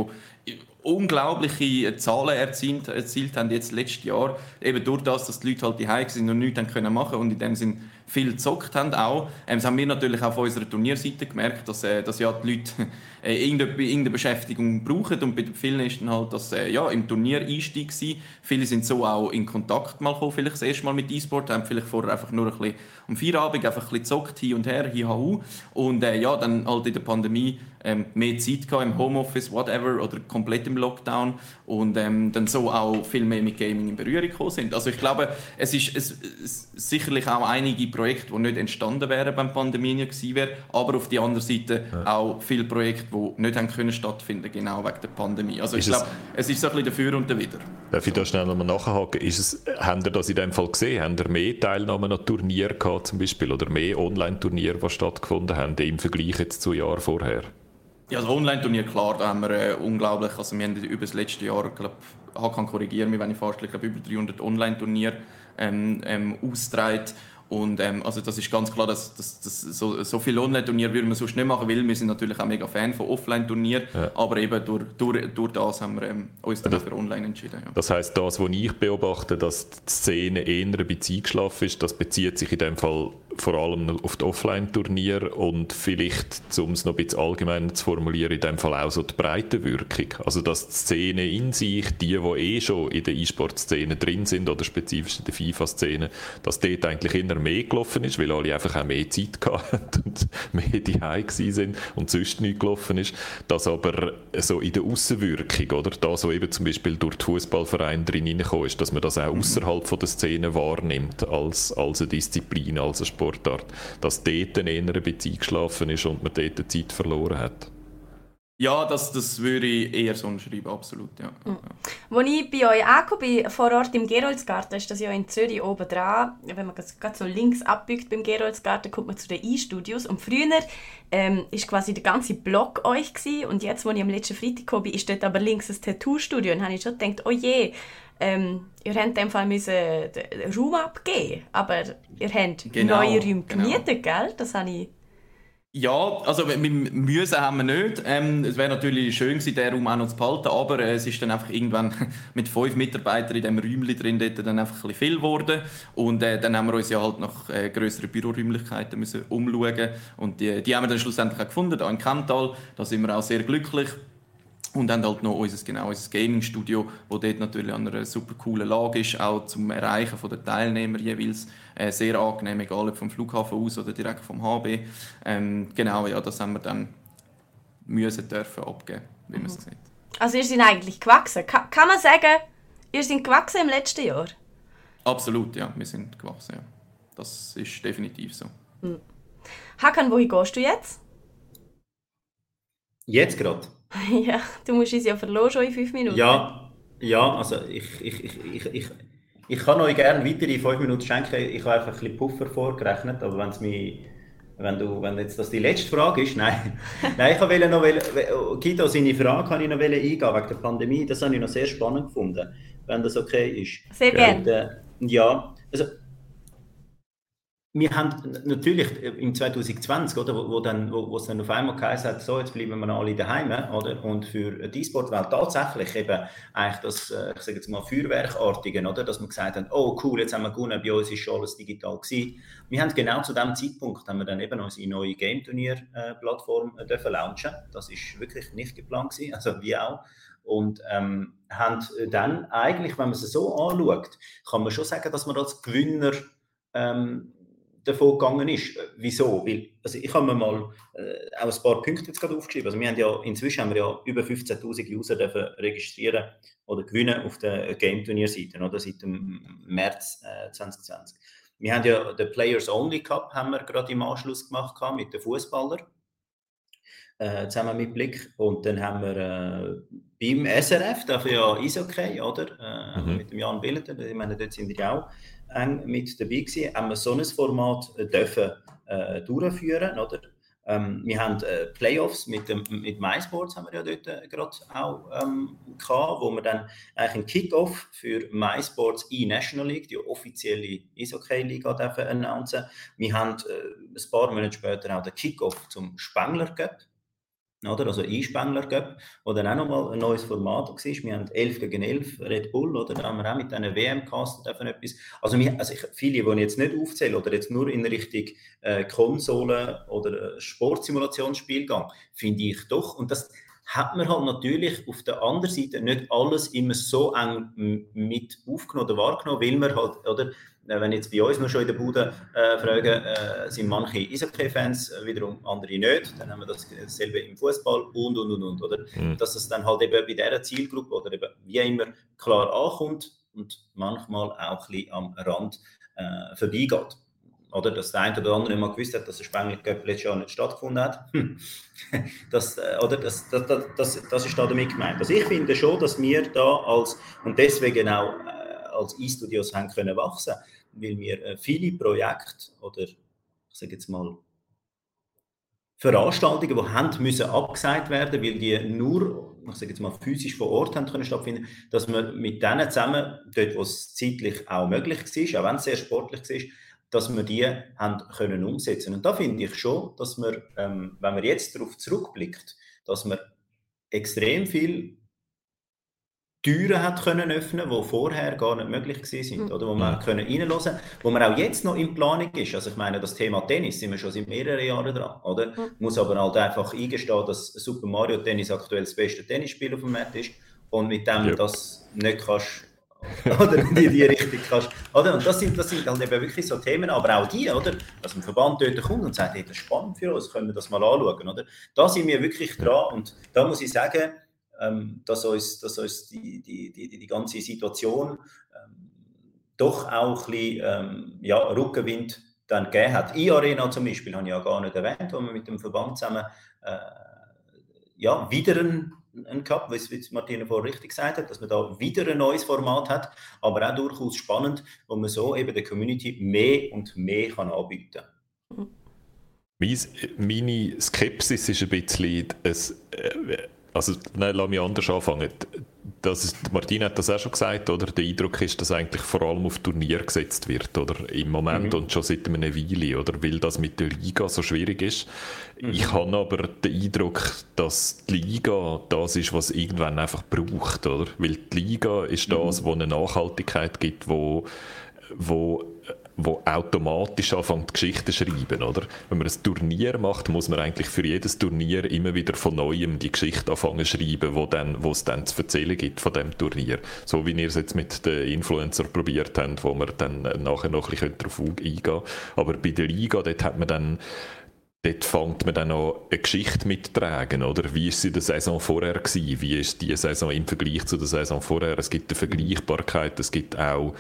die unglaubliche Zahlen erzielt, erzielt haben jetzt letztes Jahr. Eben durch das, dass die Leute halt daheim waren und nichts machen können und in dem Sinn viel gezockt haben auch. Ähm, das haben wir natürlich auf unserer Turnierseite gemerkt, dass, äh, dass ja die Leute äh, irgendeine, irgendeine, Beschäftigung brauchen und bei vielen ist dann halt das äh, ja, im Turnier Einstieg gewesen. Viele sind so auch in Kontakt mal gekommen, vielleicht das erste Mal mit E-Sport, haben vielleicht vorher einfach nur ein bisschen am Feierabend einfach ein bisschen gezockt, hin und her, hi, hu. Und äh, ja, dann halt in der Pandemie ähm, mehr Zeit gehabt, im Homeoffice, whatever, oder komplett im Lockdown und ähm, dann so auch viel mehr mit Gaming in Berührung gekommen sind. Also ich glaube, es ist, es, es sicherlich auch einige Projekte, die nicht entstanden wären, wenn die Pandemie nicht gewesen wäre, aber auf der anderen Seite ja. auch viele Projekte, die nicht haben können stattfinden genau wegen der Pandemie. Also ist ich glaube, es, ist so ein bisschen dafür und dawider. Darf ich da schnell nochmal nachhaken? Ist es, haben ihr das in dem Fall gesehen? Haben ihr mehr Teilnahmen an Turnieren gehabt zum Beispiel oder mehr Online-Turniere, die stattgefunden haben im Vergleich jetzt zu Jahren vorher? Ja, das Online-Turnier, klar, da haben wir äh, unglaublich, also wir haben über das letzte Jahr, glaube kann korrigieren mich, wenn ich falsch liege, über 300 Online-Turniere ähm, ähm, ausgetragen und ähm, also das ist ganz klar, dass, dass, dass so, so viele Online-Turniere würden wir sonst nicht machen, weil wir sind natürlich auch mega Fan von Offline-Turnieren, ja. aber eben durch, durch, durch das haben wir ähm, uns dann das, für Online entschieden. Ja. Das heißt, das, was ich beobachte, dass die Szene eher ein bisschen eingeschlafen ist, das bezieht sich in dem Fall vor allem auf die Offline-Turniere und vielleicht, um es noch ein bisschen allgemeiner zu formulieren, in dem Fall auch so die Breitenwirkung. Also dass die Szene in sich, die, die eh schon in der E-Sport-Szene drin sind oder spezifisch in der FIFA-Szene, dass dort eigentlich immer mehr gelaufen ist, weil alle einfach auch mehr Zeit hatten und mehr daheim sind und sonst nichts gelaufen ist. Dass aber so in der Außenwirkung, oder das, was eben zum Beispiel durch die Fußballvereine drin hineingekommen ist, dass man das auch außerhalb der Szene wahrnimmt als, als eine Disziplin, als ein Sport Sportart, dass dort eher ein bisschen eingeschlafen ist und man dort Zeit verloren hat. Ja, das, das würde ich eher so schreiben, absolut. Ja. Mhm. Als ich bei euch angekommen bin, vor Ort im Geroldsgarten, ist das ja in Zürich oben dran. Wenn man gerade so links abbiegt beim Geroldsgarten, kommt man zu den E-Studios. Und früher ähm, ist quasi der ganze Block euch gewesen. Und jetzt, als ich am letzten Freitag gekommen bin, ist dort aber links ein Tattoo-Studio. Und dann habe ich schon gedacht, oh je, ähm, ihr habt in dem Fall müssen den Raum abgeben, aber ihr habt genau, neue Räume genau. gemietet, gell? Das habe ich ja, also mit Müssen haben wir nicht. Ähm, es wäre natürlich schön gewesen, den Raum auch noch zu behalten, aber äh, es ist dann einfach irgendwann mit fünf Mitarbeitern in diesem Räumchen drin dort dann einfach ein bisschen viel geworden. Und äh, dann haben wir uns ja halt nach äh, größeren Büroräumlichkeiten müssen umschauen und die, die haben wir dann schlussendlich auch gefunden, hier in Kemptal. Da sind wir auch sehr glücklich. Und haben halt noch unser, genau, unser Gaming-Studio, das dort natürlich an einer super coolen Lage ist, auch zum Erreichen der Teilnehmer jeweils äh, sehr angenehm, egal ob vom Flughafen aus oder direkt vom HB. Ähm, genau, ja, das haben wir dann müssen dürfen abgeben, wie man es mhm. sieht. Also ihr seid eigentlich gewachsen. Ka kann man sagen, ihr seid gewachsen im letzten Jahr? Absolut, ja, wir sind gewachsen, ja. Das ist definitiv so. Mhm. Hakan, wohin gehst du jetzt? Jetzt gerade? Ja, du musst uns ja verloren schon in fünf Minuten. Ja, ja also ich, ich, ich, ich, ich, ich kann euch gerne weitere fünf Minuten schenken. Ich habe einfach ein bisschen Puffer vorgerechnet, aber wenn es mich wenn, du, wenn jetzt das die letzte Frage ist, nein. nein, ich wollte noch, Guido, seine Frage kann ich noch eingehen wegen der Pandemie. Das habe ich noch sehr spannend gefunden, wenn das okay ist. Sehr gerne. Äh, ja, also wir haben natürlich im 2020, oder, wo, wo, dann, wo, wo es dann auf einmal geheißen hat, so, jetzt bleiben wir alle daheim, oder? Und für die E-Sport-Welt tatsächlich eben eigentlich das, äh, ich sage jetzt mal, Feuerwerkartige, oder? Dass wir gesagt haben, oh cool, jetzt haben wir gewonnen, bei uns ist schon alles digital gewesen. Wir haben genau zu dem Zeitpunkt, haben wir dann eben unsere neue Game-Turnier-Plattform äh, dürfen launchen. Das ist wirklich nicht geplant gewesen, also wie auch Und ähm, haben dann eigentlich, wenn man es so anschaut, kann man schon sagen, dass man als Gewinner ähm, davon gegangen ist. Wieso? Weil, also ich habe mir mal äh, auch ein paar Punkte jetzt gerade aufgeschrieben. Also wir haben ja, inzwischen haben wir ja über 15'000 User dürfen registrieren oder gewinnen auf der Game-Turnier-Seite, oder? Seit dem März äh, 2020. Wir haben ja den Players Only Cup haben wir gerade im Anschluss gemacht mit den Fußballern äh, zusammen mit Blick und dann haben wir äh, beim SRF, dafür ja Eishockey, oder? Äh, mhm. Mit dem Jan Billeter, ich meine, dort sind wir auch eng mit dabei gewesen, haben wir so ein Format äh, dürfen äh, durchführen, oder? Ähm, wir haben äh, Playoffs mit, dem, mit MySports haben wir ja dort äh, gerade auch ähm, gehabt, wo wir dann eigentlich einen Kickoff für MySports E-National League, die offizielle Eishockey-Liga, announcen. Wir haben äh, ein paar Monate später auch den Kickoff zum Spengler Cup oder? Also Einspengler Cup, wo dann auch nochmal ein neues Format war. Wir haben 11 gegen 11 Red Bull, oder? Da haben wir auch mit einer WM-Cast etwas. Also, wir, also ich, viele, die ich jetzt nicht aufzählen oder jetzt nur in Richtung äh, Konsole oder äh, Sportsimulationsspiel gehen, finde ich doch. Und das hat man halt natürlich auf der anderen Seite nicht alles immer so eng mit aufgenommen oder wahrgenommen, weil man halt, oder? Äh, wenn jetzt bei uns nur schon in der Bude äh, fragen, äh, sind manche Eishockey-Fans, äh, wiederum andere nicht. Dann haben wir das, dasselbe im Fußball und und und und. Oder? Mhm. Dass es dann halt eben bei dieser Zielgruppe oder eben wie immer klar ankommt und manchmal auch ein bisschen am Rand äh, vorbeigeht. Oder dass der eine oder andere mal gewusst hat, dass der Spengler letztes Jahr nicht stattgefunden hat. Hm. das, äh, oder das, das, das, das, ist da damit gemeint. Also ich finde schon, dass wir da als, und deswegen auch als E-Studios haben können wachsen, weil wir äh, viele Projekte oder ich sage jetzt mal Veranstaltungen, die haben müssen abgesagt werden, weil die nur, ich sage jetzt mal physisch vor Ort haben können stattfinden, dass wir mit denen zusammen, dort wo es zeitlich auch möglich war, auch wenn es sehr sportlich war, dass wir die haben können umsetzen. Und da finde ich schon, dass wir, ähm, wenn man jetzt darauf zurückblickt, dass wir extrem viel Türen hat können öffnen, die vorher gar nicht möglich sind, mhm. oder wo man mhm. können reinhören, wo man auch jetzt noch in Planung ist. Also ich meine, das Thema Tennis sind wir schon seit mehreren Jahren dran, oder? Mhm. Muss aber halt einfach eingestehen, dass Super Mario Tennis aktuell das beste Tennisspiel auf dem Markt ist und mit dem ja. das nicht kannst oder die, die Richtung kannst. Oder? Und das sind, das sind halt eben wirklich so Themen, aber auch die, oder? Dass ein Verband dort kommt und sagt, hey, das ist spannend für uns, können wir das mal anschauen, oder? Da sind wir wirklich dran und da muss ich sagen, ähm, dass uns, dass uns die, die, die, die ganze Situation ähm, doch auch ein bisschen ähm, ja, Rückenwind dann gegeben hat. E-Arena zum Beispiel habe ich ja gar nicht erwähnt, wo wir mit dem Verband zusammen äh, ja, wieder einen, einen Cup, wie Martina vorher richtig gesagt hat, dass man da wieder ein neues Format hat, aber auch durchaus spannend, wo man so eben der Community mehr und mehr kann anbieten kann. Meine Skepsis ist ein bisschen, es, äh, also, nein, lass mich anders anfangen. Das ist, Martin hat das auch schon gesagt, oder? Der Eindruck ist, dass eigentlich vor allem auf Turnier gesetzt wird, oder? Im Moment mhm. und schon seit einer Weile, oder? Weil das mit der Liga so schwierig ist. Mhm. Ich habe aber den Eindruck, dass die Liga das ist, was irgendwann einfach braucht, oder? Weil die Liga ist das, mhm. wo eine Nachhaltigkeit gibt, wo, wo wo automatisch anfängt Geschichten zu schreiben, oder? Wenn man ein Turnier macht, muss man eigentlich für jedes Turnier immer wieder von Neuem die Geschichte anfangen zu schreiben, wo, dann, wo es dann zu erzählen gibt von dem Turnier. So wie ihr es jetzt mit den Influencer probiert habt, wo man dann nachher noch ein bisschen darauf eingehen können. Aber bei der Liga, dort hat man dann dort fängt man dann noch eine Geschichte mittragen, oder? Wie ist sie in der Saison vorher gewesen? Wie ist die Saison im Vergleich zu der Saison vorher? Es gibt eine Vergleichbarkeit, es gibt auch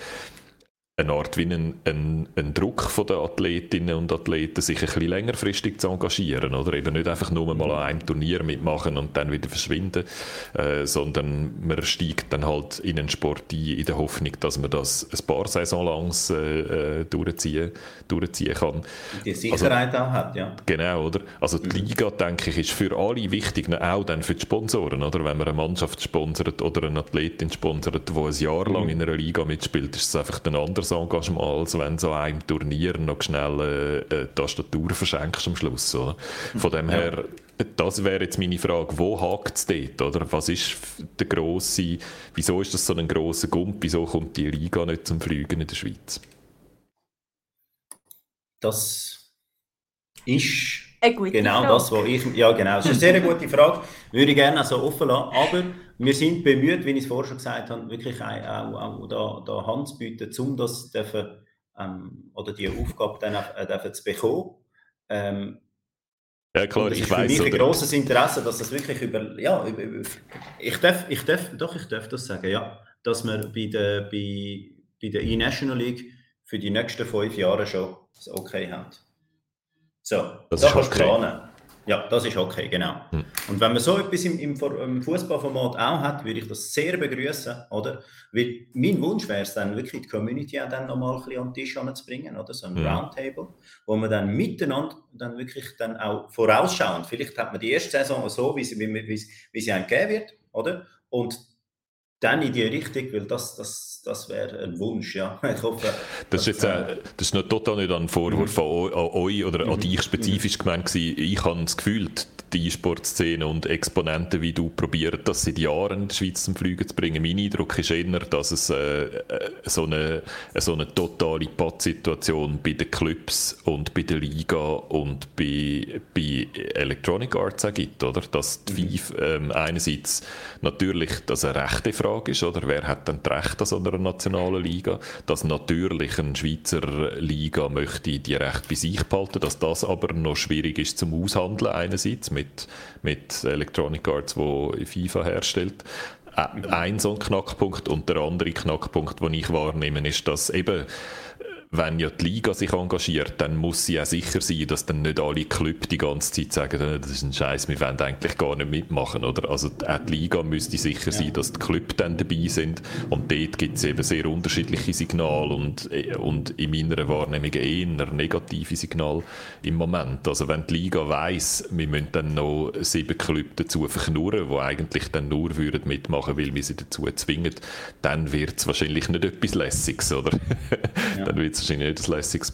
eine Art wie ein, ein, ein, Druck von den Athletinnen und Athleten, sich ein bisschen längerfristig zu engagieren, oder eben nicht einfach nur mal an einem Turnier mitmachen und dann wieder verschwinden, äh, sondern man steigt dann halt in einen Sport ein, in der Hoffnung, dass man das ein paar Saison lang äh, äh, durchziehen, durchziehen kann. Die Sicherheit also, auch hat, ja. Genau, oder? Also die mhm. Liga, denke ich, ist für alle wichtig, auch dann für die Sponsoren, oder? Wenn man eine Mannschaft sponsert oder eine Athletin sponsert, die ein Jahr lang mhm. in einer Liga mitspielt, ist es einfach ein anderes anderes Engagement, als wenn so einem Turnier noch schnell äh, eine Tastatur verschenkst am Schluss. Oder? Von dem ja. her, das wäre jetzt meine Frage, wo hakt es dort? Oder? Was ist der grosse, wieso ist das so ein grosser Gump? Wieso kommt die Liga nicht zum Fliegen in der Schweiz? Das ist genau Frage. das, was ich. Ja, genau. Das ist eine sehr gute Frage. Würde ich gerne so offen lassen. Aber wir sind bemüht, wie ich es vorher schon gesagt habe, wirklich auch, auch, da, da Hand zu bieten, um das dürfen, ähm, oder die Aufgabe dann äh, dürfen zu bekommen. Ähm, ja, klar, ich weiß. Für mich ein grosses Interesse, dass das wirklich über. Ja, ich darf, ich darf, doch, ich darf das sagen, ja. Dass wir bei der, bei, bei der E-National League für die nächsten fünf Jahre schon das Okay haben. So, das da kannst du okay. planen. Ja, das ist okay, genau. Hm. Und wenn man so etwas im, im, im Fußballformat auch hat, würde ich das sehr begrüßen, oder? Weil mein Wunsch wäre es dann wirklich, die Community auch dann nochmal ein bisschen an den Tisch anzubringen, oder? So ein ja. Roundtable, wo man dann miteinander dann wirklich dann auch vorausschauen. Vielleicht hat man die erste Saison so, wie sie, wie, wie, wie sie einem gegeben wird, oder? Und dann in die Richtung, weil das, das, das wäre ein Wunsch, ja. Ich hoffe, das ist jetzt äh, das ist noch total nicht ein Vorwurf mhm. an, an euch oder mhm. an dich spezifisch mhm. gemeint gewesen. Ich habe das Gefühl, die E-Sport-Szene und Exponenten wie du probieren das seit Jahren in die Schweiz zum Fliegen zu bringen. Mein Eindruck ist eher, dass es äh, äh so, eine, so eine totale Pattsituation bei den Clubs und bei der Liga und bei, bei Electronic Arts auch gibt, oder? Dass die mhm. FIFA ähm, einerseits natürlich das eine rechte Frage ist, oder? Wer hat denn das Recht an so einer nationalen Liga? Dass natürlich eine Schweizer Liga möchte die Rechte bei sich behalten, dass das aber noch schwierig ist zum Aushandeln einerseits mit mit, Electronic Arts, wo FIFA herstellt. Ein so ein Knackpunkt und der andere Knackpunkt, den ich wahrnehme, ist, dass eben wenn ja die Liga sich engagiert, dann muss sie auch sicher sein, dass dann nicht alle Clubs die ganze Zeit sagen, äh, das ist ein Scheiß, wir wollen eigentlich gar nicht mitmachen, oder? Also auch die Liga müsste sicher sein, dass die Clubs dann dabei sind und dort gibt es eben sehr unterschiedliche Signale und, äh, und in meiner Wahrnehmung eher negative Signale im Moment. Also wenn die Liga weiss, wir müssen dann noch sieben Clubs dazu verknurren, die eigentlich dann nur würden mitmachen, weil wir sie dazu zwingen, dann wird es wahrscheinlich nicht etwas Lässiges, oder? Ja. dann wird's wahrscheinlich nicht ein lässiges.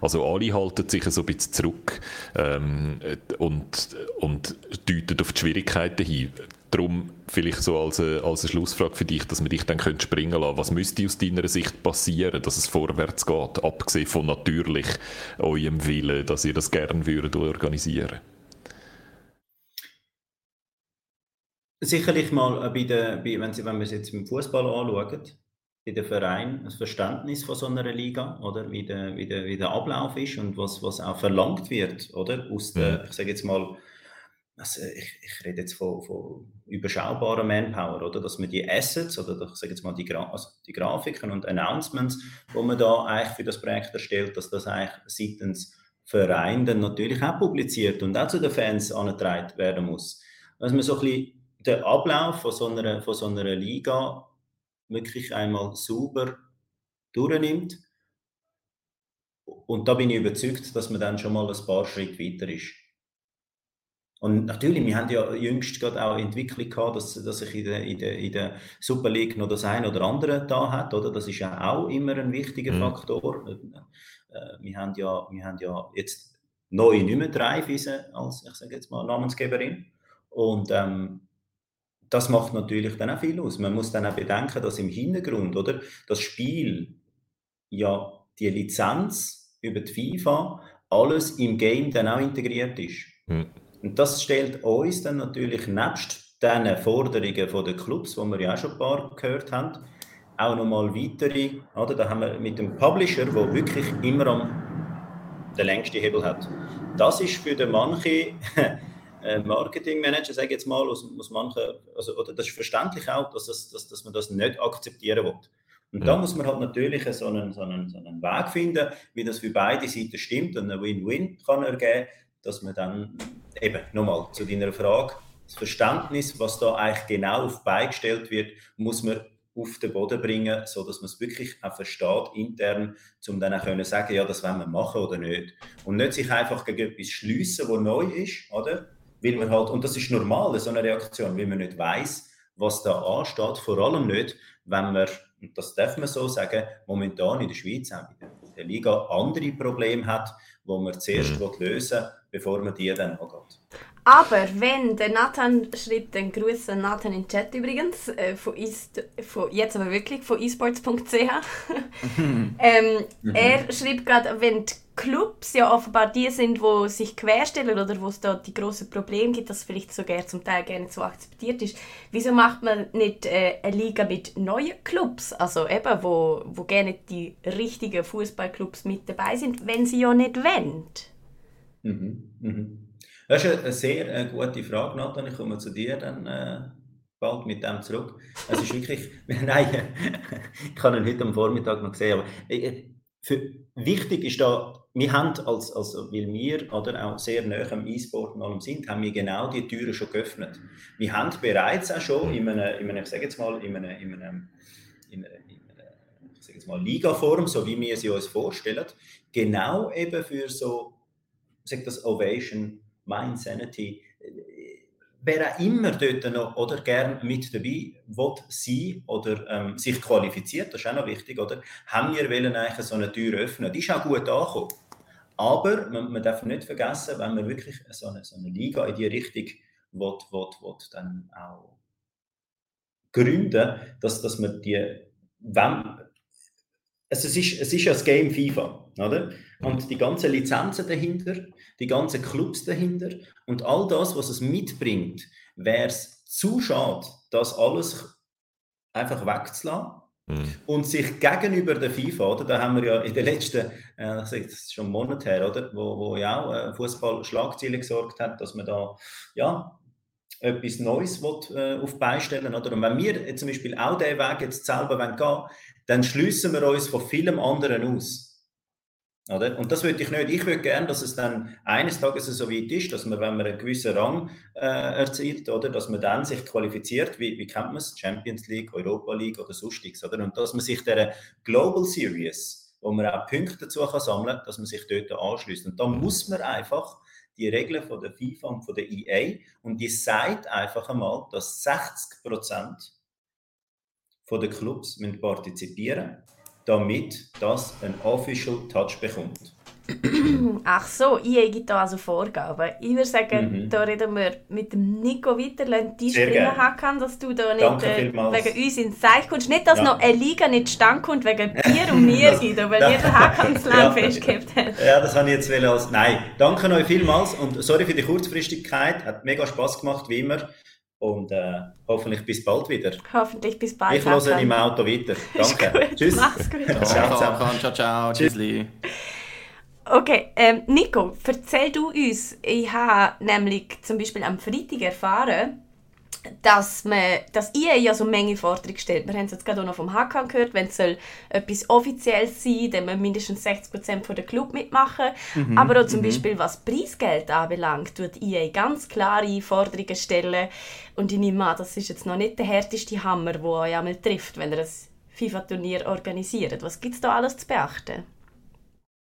Also alle halten sich so ein bisschen zurück ähm, und, und deuten auf die Schwierigkeiten hin. Darum vielleicht so als eine, als eine Schlussfrage für dich, dass wir dich dann springen lassen Was müsste aus deiner Sicht passieren, dass es vorwärts geht, abgesehen von natürlich eurem Willen, dass ihr das gerne würdet organisieren Sicherlich mal bei der, bei, wenn, Sie, wenn wir es jetzt im Fußball anschauen, bei den Vereinen das Verständnis von so einer Liga, oder? Wie der, wie der, wie der Ablauf ist und was, was auch verlangt wird, oder? Aus der, mhm. ich sage jetzt mal, also ich, ich rede jetzt von, von überschaubarer Manpower, oder? Dass man die Assets, oder ich sage jetzt mal die, Gra also die Grafiken und Announcements, wo man da eigentlich für das Projekt erstellt, dass das eigentlich seitens Verein dann natürlich auch publiziert und auch zu den Fans angetragen werden muss. Dass man so ein bisschen den Ablauf von so einer, von so einer Liga wirklich einmal sauber durchnimmt. Und da bin ich überzeugt, dass man dann schon mal ein paar Schritte weiter ist. Und natürlich, wir haben ja jüngst gerade auch Entwicklung gehabt, dass, dass sich in der, in, der, in der Super League noch das eine oder andere da hat, oder? Das ist ja auch immer ein wichtiger mhm. Faktor. Äh, wir, haben ja, wir haben ja jetzt neue nicht mehr drei Wiese als, ich sage jetzt mal, Namensgeberin. Und ähm, das macht natürlich dann auch viel aus. Man muss dann auch bedenken, dass im Hintergrund, oder, das Spiel, ja, die Lizenz über die FIFA, alles im Game dann auch integriert ist. Mhm. Und das stellt uns dann natürlich nebst den Forderungen von den Clubs, die wir ja auch schon ein paar gehört haben, auch nochmal weitere, oder? Da haben wir mit dem Publisher, der wirklich immer am den längsten Hebel hat. Das ist für den manche Marketingmanager, sage ich jetzt mal, aus manchen, also, oder das ist verständlich auch, dass, das, dass, dass man das nicht akzeptieren will. Und ja. da muss man halt natürlich so einen, so, einen, so einen Weg finden, wie das für beide Seiten stimmt und ein Win-Win kann ergeben, dass man dann eben nochmal zu deiner Frage, das Verständnis, was da eigentlich genau auf beigestellt wird, muss man auf den Boden bringen, so dass man es wirklich auch versteht intern, um dann auch können sagen, ja, das wollen wir machen oder nicht. Und nicht sich einfach gegen etwas schliessen, was neu ist, oder? Weil man halt, und das ist normal, so eine Reaktion, weil man nicht weiß, was da ansteht, vor allem nicht, wenn man, und das darf man so sagen, momentan in der Schweiz auch in der Liga andere Probleme hat, wo man zuerst mhm. lösen will, bevor man die dann angeht. Aber wenn der Nathan schreibt, den Gruß an Nathan in den Chat übrigens, äh, von, von, jetzt aber wirklich von esports.ch. ähm, mhm. Er schreibt gerade, wenn die Clubs ja offenbar die sind, wo sich querstellen oder wo es da die grossen Probleme gibt, dass vielleicht sogar zum Teil gerne so akzeptiert ist. Wieso macht man nicht äh, eine Liga mit neuen Clubs, also eben, wo, wo gerne die richtigen Fußballclubs mit dabei sind, wenn sie ja nicht wollen? Mhm. Mhm. Das ist eine sehr äh, gute Frage, Nathan. Ich komme zu dir dann äh, bald mit dem zurück. Es ist wirklich, nein, ich habe ihn heute am Vormittag noch gesehen, aber äh, für, wichtig ist da, wir haben, als, als, weil wir oder, auch sehr nah am E-Sport und allem sind, haben wir genau die Türen schon geöffnet. Wir haben bereits auch schon in einem, in einem ich sage jetzt mal, in einem, in einer, in einer ich sage jetzt mal, Ligaform, so wie wir sie uns vorstellen, genau eben für so, sag das Ovation, Mind Sanity, wer auch immer dort noch oder gern mit dabei will sein oder ähm, sich qualifiziert, das ist auch noch wichtig, oder? Haben wir wollen eigentlich so eine Tür öffnen. Die ist auch gut angekommen. Aber man, man darf nicht vergessen, wenn man wirklich so eine, so eine Liga in die Richtung will, will, will, dann auch gründen, dass, dass man die, wenn, also es ist, es ist ja das Game FIFA, oder? Und die ganzen Lizenzen dahinter, die ganzen Clubs dahinter und all das, was es mitbringt, wäre es zu schade, das alles einfach wegzulassen. Und sich gegenüber der FIFA, oder? Da haben wir ja in den letzten, äh, das ist schon Monate her, oder? Wo, wo ja auch äh, Fußball Schlagziele gesorgt hat, dass man da ja etwas Neues will, äh, auf beistellen, oder? Und wenn wir zum Beispiel auch diesen Weg jetzt selber gehen wollen, dann schließen wir uns von vielem anderen aus. Oder? Und das würde ich nicht. Ich würde gerne, dass es dann eines Tages so weit ist, dass man, wenn man einen gewissen Rang äh, erzielt, oder, dass man dann sich qualifiziert, wie, wie kennt man es? Champions League, Europa League oder sonstiges, oder? Und dass man sich der Global Series, wo man auch Punkte dazu kann sammeln kann, dass man sich dort anschließt. Und da muss man einfach die Regeln von der FIFA und von der EA und die sagt einfach einmal, dass 60 Prozent der Clubs partizipieren damit das ein Official Touch bekommt. Ach so, EA gibt da also Vorgaben. Ich würde sagen, mhm. da reden wir mit dem Nico weiter, lassen die Spieler hacken, dass du da nicht äh, wegen uns ins Zeichen kommst. Nicht, dass ja. noch eine Liga nicht stand kommt wegen dir und mir, Guido, weil ihr den Hakan zu lang festgehabt habt. Ja, das habe ich jetzt als... Nein, danke euch vielmals und sorry für die Kurzfristigkeit. Hat mega Spass gemacht, wie immer. Und äh, hoffentlich bis bald wieder. Hoffentlich bis bald. Ich höre im Auto weiter. Danke. Tschüss. Mach's gut. ciao, ciao, ciao, ciao. Tschüssli. Okay, ähm, Nico, erzähl du uns. Ich habe nämlich zum Beispiel am Freitag erfahren, dass, man, dass EA ja so Menge Forderungen stellt. Wir haben es jetzt gerade auch noch vom Hakan gehört, wenn es soll etwas Offizielles sein dann müssen mindestens 60% von der Club mitmachen. Mhm, Aber auch zum mhm. Beispiel, was Preisgeld anbelangt, tut EA ganz klare Forderungen stellen. Und ich nehme an, das ist jetzt noch nicht der härteste Hammer, der euch einmal trifft, wenn ihr ein FIFA-Turnier organisiert. Was gibt es da alles zu beachten?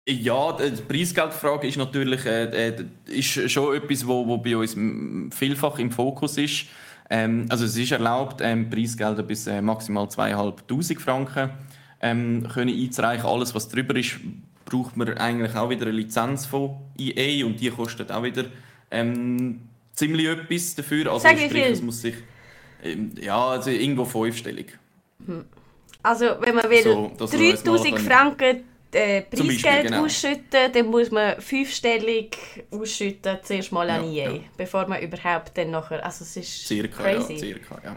Ja, die Preisgeldfrage ist natürlich äh, äh, ist schon etwas, wo, wo bei uns vielfach im Fokus ist. Ähm, also es ist erlaubt, ähm, Preisgelder bis äh, maximal 2'500 Franken ähm, können einzureichen. Alles, was drüber ist, braucht man eigentlich auch wieder eine Lizenz von EA und die kostet auch wieder ähm, ziemlich etwas dafür. Also Sag sprich, es muss sich ähm, ja, also irgendwo fünfstellig. Hm. Also wenn man will, so, 3000 Franken äh, Preisgeld genau. ausschütten, dann muss man fünfstellig ausschütten, zuerst mal an ja, EA, ja. bevor man überhaupt dann nachher, also es ist circa, crazy. Ja, circa, ja.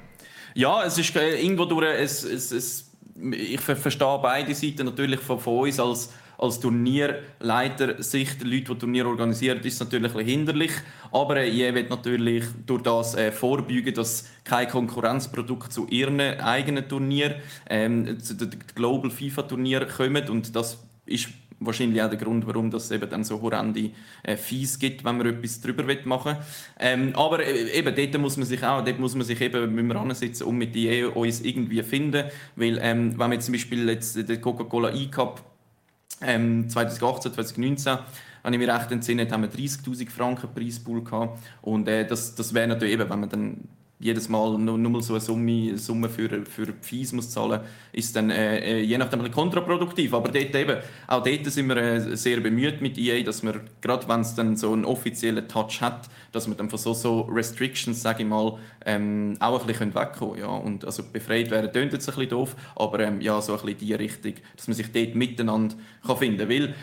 ja, es ist äh, irgendwo durch, es, es, es, ich verstehe beide Seiten natürlich von, von uns als als Turnierleiter Sicht, Leute, die Turnier organisieren, ist es natürlich ein hinderlich. Aber äh, ihr wird natürlich durch das äh, vorbeugen, dass kein Konkurrenzprodukt zu ihren eigenen Turnier, ähm, zu den Global FIFA Turnier kommt und das ist wahrscheinlich auch der Grund, warum es eben dann so horrende äh, Fees gibt, wenn man etwas drüber machen will. Ähm, aber äh, eben, dort muss man sich auch, dort muss man sich eben müssen wir ansitzen und mit die EU uns irgendwie finden, weil ähm, wenn wir zum Beispiel jetzt den Coca-Cola E-Cup ähm, 2018, 2019 wenn ich mich recht entsinne, haben wir 30'000 Franken Preispool gehabt. Und äh, das, das wäre natürlich eben, wenn man dann jedes Mal nur, nur so eine Summe, Summe für, für Fees muss zahlen ist dann äh, äh, je nachdem kontraproduktiv. Aber dort eben, auch dort sind wir äh, sehr bemüht mit EA, dass wir, gerade wenn es dann so einen offiziellen Touch hat, dass wir dann von so, so Restrictions, sage ich mal, ähm, auch ein bisschen wegkommen können. Ja. Und also befreit werden, klingt jetzt ein bisschen doof, aber ähm, ja, so ein bisschen die Richtung, dass man sich dort miteinander kann finden kann.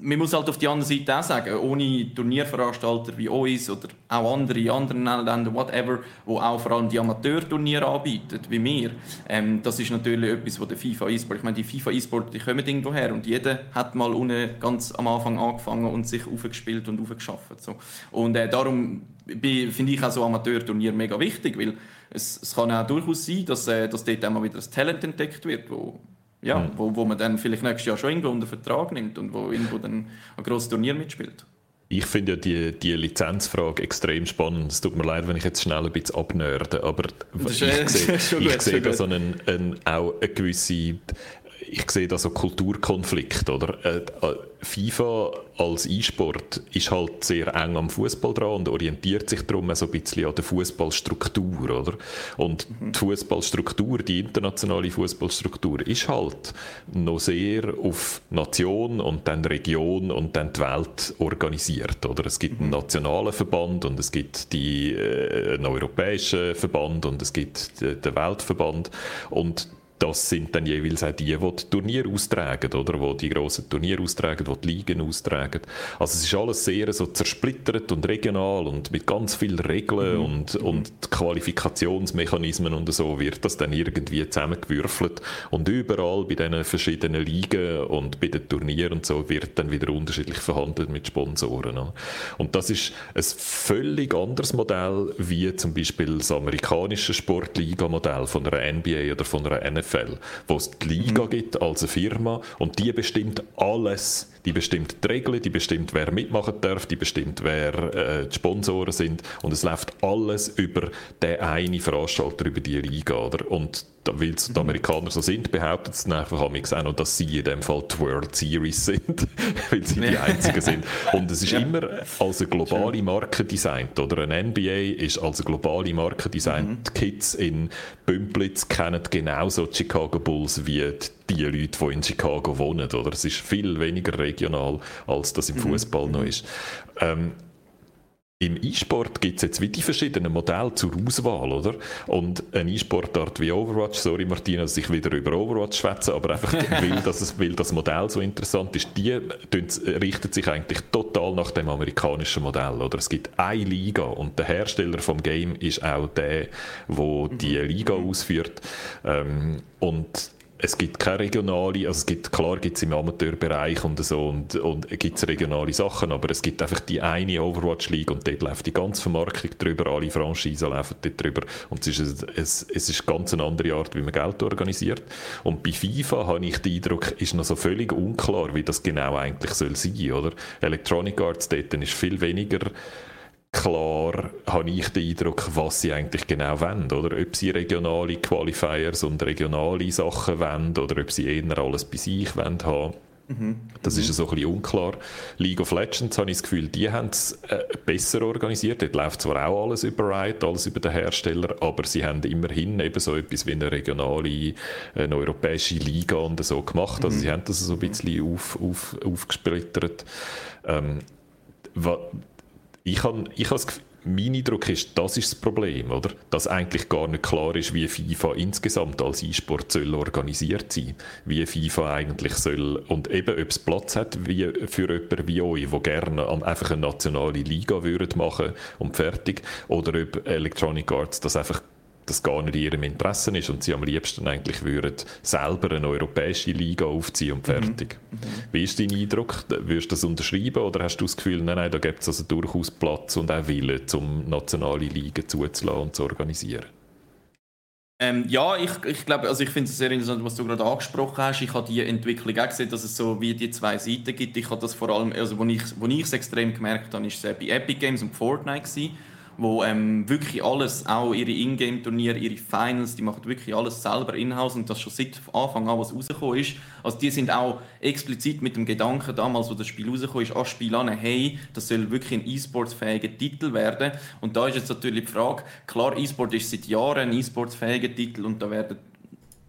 Man muss halt auf die andere Seite auch sagen, ohne Turnierveranstalter wie uns oder auch andere in anderen Ländern, whatever, wo auch vor allem die Amateurturniere anbieten, wie wir, ähm, das ist natürlich etwas, wo der FIFA E-Sport, ich meine, die FIFA E-Sport, die kommen irgendwo her und jeder hat mal unten ganz am Anfang angefangen und sich aufgespielt und aufgeschafft. So. Und äh, darum finde ich auch so Amateurturnier mega wichtig, weil es, es kann auch durchaus sein, dass, äh, dass dort einmal wieder ein Talent entdeckt wird, wo ja, mhm. wo, wo man dann vielleicht nächstes Jahr schon irgendwo unter Vertrag nimmt und wo irgendwo dann ein grosses Turnier mitspielt. Ich finde ja die, die Lizenzfrage extrem spannend. Es tut mir leid, wenn ich jetzt schnell ein bisschen abnörde, aber ich sehe, ich sehe da so einen, einen, auch eine gewisse ich sehe da so Kulturkonflikt, oder? Äh, äh, FIFA als E-Sport ist halt sehr eng am Fußball dran und orientiert sich darum so ein bisschen an der Fußballstruktur, oder? Und die Fußballstruktur, die internationale Fußballstruktur, ist halt noch sehr auf Nation und dann Region und dann die Welt organisiert, oder? Es gibt einen nationalen Verband und es gibt die, äh, einen europäischen Verband und es gibt den Weltverband und das sind dann jeweils auch die, die die Turniere austragen, oder? Die die grossen Turniere austragen, die die Ligen austragen. Also es ist alles sehr so zersplittert und regional und mit ganz vielen Regeln mhm. und, und Qualifikationsmechanismen und so wird das dann irgendwie zusammengewürfelt und überall bei diesen verschiedenen Ligen und bei den Turnieren und so wird dann wieder unterschiedlich verhandelt mit Sponsoren. Oder? Und das ist ein völlig anderes Modell wie zum Beispiel das amerikanische Sportliga-Modell von einer NBA oder von einer NFL NFL, wo es die Liga mhm. gibt als eine Firma und die bestimmt alles. Die bestimmt die Regeln, die bestimmt, wer mitmachen darf, die bestimmt, wer äh, die Sponsoren sind und es läuft alles über den einen Veranstalter, über die Liga. Oder? Und weil die Amerikaner so sind, behauptet es einfach auch noch, dass sie in dem Fall die World Series sind, weil sie die einzigen sind. Und es ist ja. immer als eine globale Marke designt, oder? Ein NBA ist als eine globale Marke designt. Mhm. Die Kids in Bümplitz kennen genauso die Chicago Bulls wie die Leute, die in Chicago wohnen, oder? Es ist viel weniger regional, als das im mhm. Fußball mhm. noch ist. Ähm, im E-Sport gibt es jetzt wie die verschiedenen Modelle zur Auswahl, oder? Und eine E-Sportart wie Overwatch, sorry Martina, dass ich wieder über Overwatch schwätze, aber einfach weil, dass es, weil das Modell so interessant ist, die richtet sich eigentlich total nach dem amerikanischen Modell, oder? Es gibt eine Liga und der Hersteller vom Game ist auch der, der die mhm. Liga ausführt. Ähm, und es gibt keine regionale, also es gibt, klar gibt es im Amateurbereich und so und, und gibt es regionale Sachen, aber es gibt einfach die eine Overwatch League und dort läuft die ganze Vermarktung drüber, alle Franchisen laufen dort drüber und es ist, es, es ist ganz eine andere Art, wie man Geld organisiert. Und bei FIFA habe ich den Eindruck, ist noch so völlig unklar, wie das genau eigentlich soll sein, oder? Electronic Arts dort ist viel weniger klar habe ich den Eindruck, was sie eigentlich genau wollen. Oder ob sie regionale Qualifiers und regionale Sachen wollen oder ob sie eher alles bei sich wollen haben. Mhm. Das ist so ein bisschen unklar. League of Legends habe ich das Gefühl, die haben es äh, besser organisiert. Dort läuft zwar auch alles über Riot, alles über den Hersteller, aber sie haben immerhin eben so etwas wie eine regionale, eine europäische Liga und so gemacht. Also mhm. sie haben das so ein bisschen auf, auf, aufgesplittert. Ähm, ich habe ich hab mein Eindruck ist, das ist das Problem, oder? Dass eigentlich gar nicht klar ist, wie FIFA insgesamt als E-Sport soll organisiert sein, wie FIFA eigentlich soll und eben, ob es Platz hat wie, für jemanden wie euch, der gerne einfach eine nationale Liga würde machen und fertig, oder ob Electronic Arts das einfach das gar nicht in ihrem Interesse ist und sie am liebsten eigentlich würden selber eine europäische Liga aufziehen und fertig. Mhm. Mhm. Wie ist dein Eindruck? Würdest du das unterschreiben oder hast du das Gefühl, nein, nein, da gibt es also durchaus Platz und auch Wille, um nationale Ligen zuzulassen und zu organisieren? Ähm, ja, ich, ich glaube, also ich finde es sehr interessant, was du gerade angesprochen hast. Ich habe die Entwicklung auch gesehen, dass es so wie die zwei Seiten gibt. Ich habe das vor allem, also wo ich wo ich es extrem gemerkt habe, ist es bei Epic Games und Fortnite gewesen wo ähm, wirklich alles, auch ihre Ingame-Turniere, ihre Finals, die machen wirklich alles selber in-house und das schon seit Anfang an, was rausgekommen ist. Also die sind auch explizit mit dem Gedanken damals, wo das Spiel rausgekommen ist, an Spiel an, hey, das soll wirklich ein E-Sports-fähiger Titel werden. Und da ist jetzt natürlich die Frage, klar, E-Sport ist seit Jahren ein E-Sports-fähiger Titel und da werden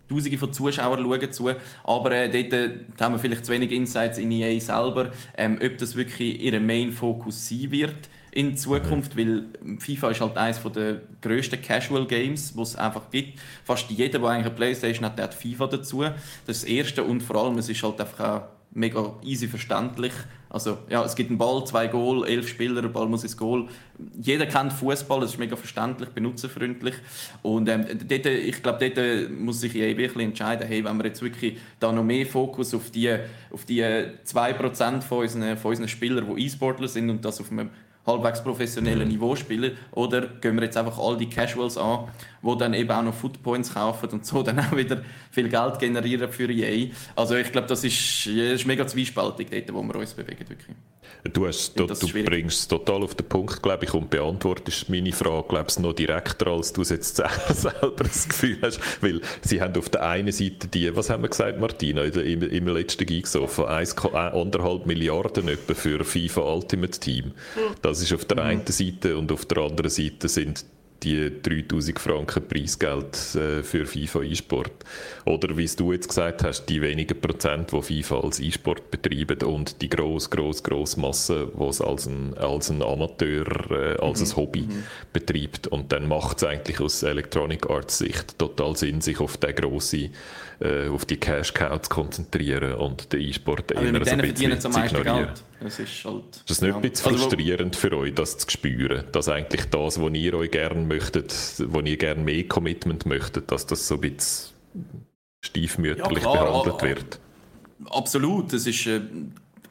Tausende von Zuschauern schauen zu, aber äh, dort äh, haben wir vielleicht zu wenig Insights in EA selber, ähm, ob das wirklich ihr Main-Fokus sein wird in Zukunft, weil FIFA ist halt eines der grössten Casual Games, die es einfach gibt. Fast jeder, der eigentlich eine Playstation hat, hat FIFA dazu. Das ist das Erste und vor allem, es ist halt einfach auch mega easy verständlich. Also ja, es gibt einen Ball, zwei Goal, elf Spieler, der Ball muss ins Goal. Jeder kennt Fußball, das ist mega verständlich, benutzerfreundlich. Und ähm, dort, ich glaube, dort muss sich ein entscheiden, hey, wenn wir jetzt wirklich da noch mehr Fokus auf die, auf die 2% von unseren, von unseren Spielern, die E-Sportler sind und das auf einem halbwegs professionellen Niveau spielen oder gehen wir jetzt einfach all die Casuals an, die dann eben auch noch Footpoints kaufen und so dann auch wieder viel Geld generieren für EA. Also ich glaube, das ist, das ist mega zwiespaltig dort, wo wir uns bewegen wirklich. Du, hast, du, du bringst es total auf den Punkt, glaube ich, und beantwortest meine Frage, glaube ich, noch direkter, als du es jetzt selber das Gefühl hast. Weil sie haben auf der einen Seite die, was haben wir gesagt, Martina, im, im letzten Gig so, von 1,5 Milliarden etwa für FIFA Ultimate Team. Mhm. Das ist auf der mhm. einen Seite und auf der anderen Seite sind die 3000 Franken Preisgeld äh, für FIFA E-Sport. Oder wie du jetzt gesagt hast, die wenigen Prozent, die FIFA als E-Sport betreiben und die gross, gross, gross Masse, die es als ein, als ein Amateur, äh, als mhm. ein Hobby mhm. betreibt. Und dann macht es eigentlich aus Electronic Arts Sicht total Sinn, sich auf den grossen äh, auf die Cash Cow zu konzentrieren und den E-Sport eher mit so ein bisschen zu ignorieren. Das ist halt... Das ist nicht ja. ein bisschen also, frustrierend für euch, das zu spüren, dass eigentlich das, was ihr euch gerne möchtet, wo ihr gerne mehr Commitment möchtet, dass das so ein bisschen stiefmütterlich ja, klar, behandelt wird? Absolut, das ist... Äh,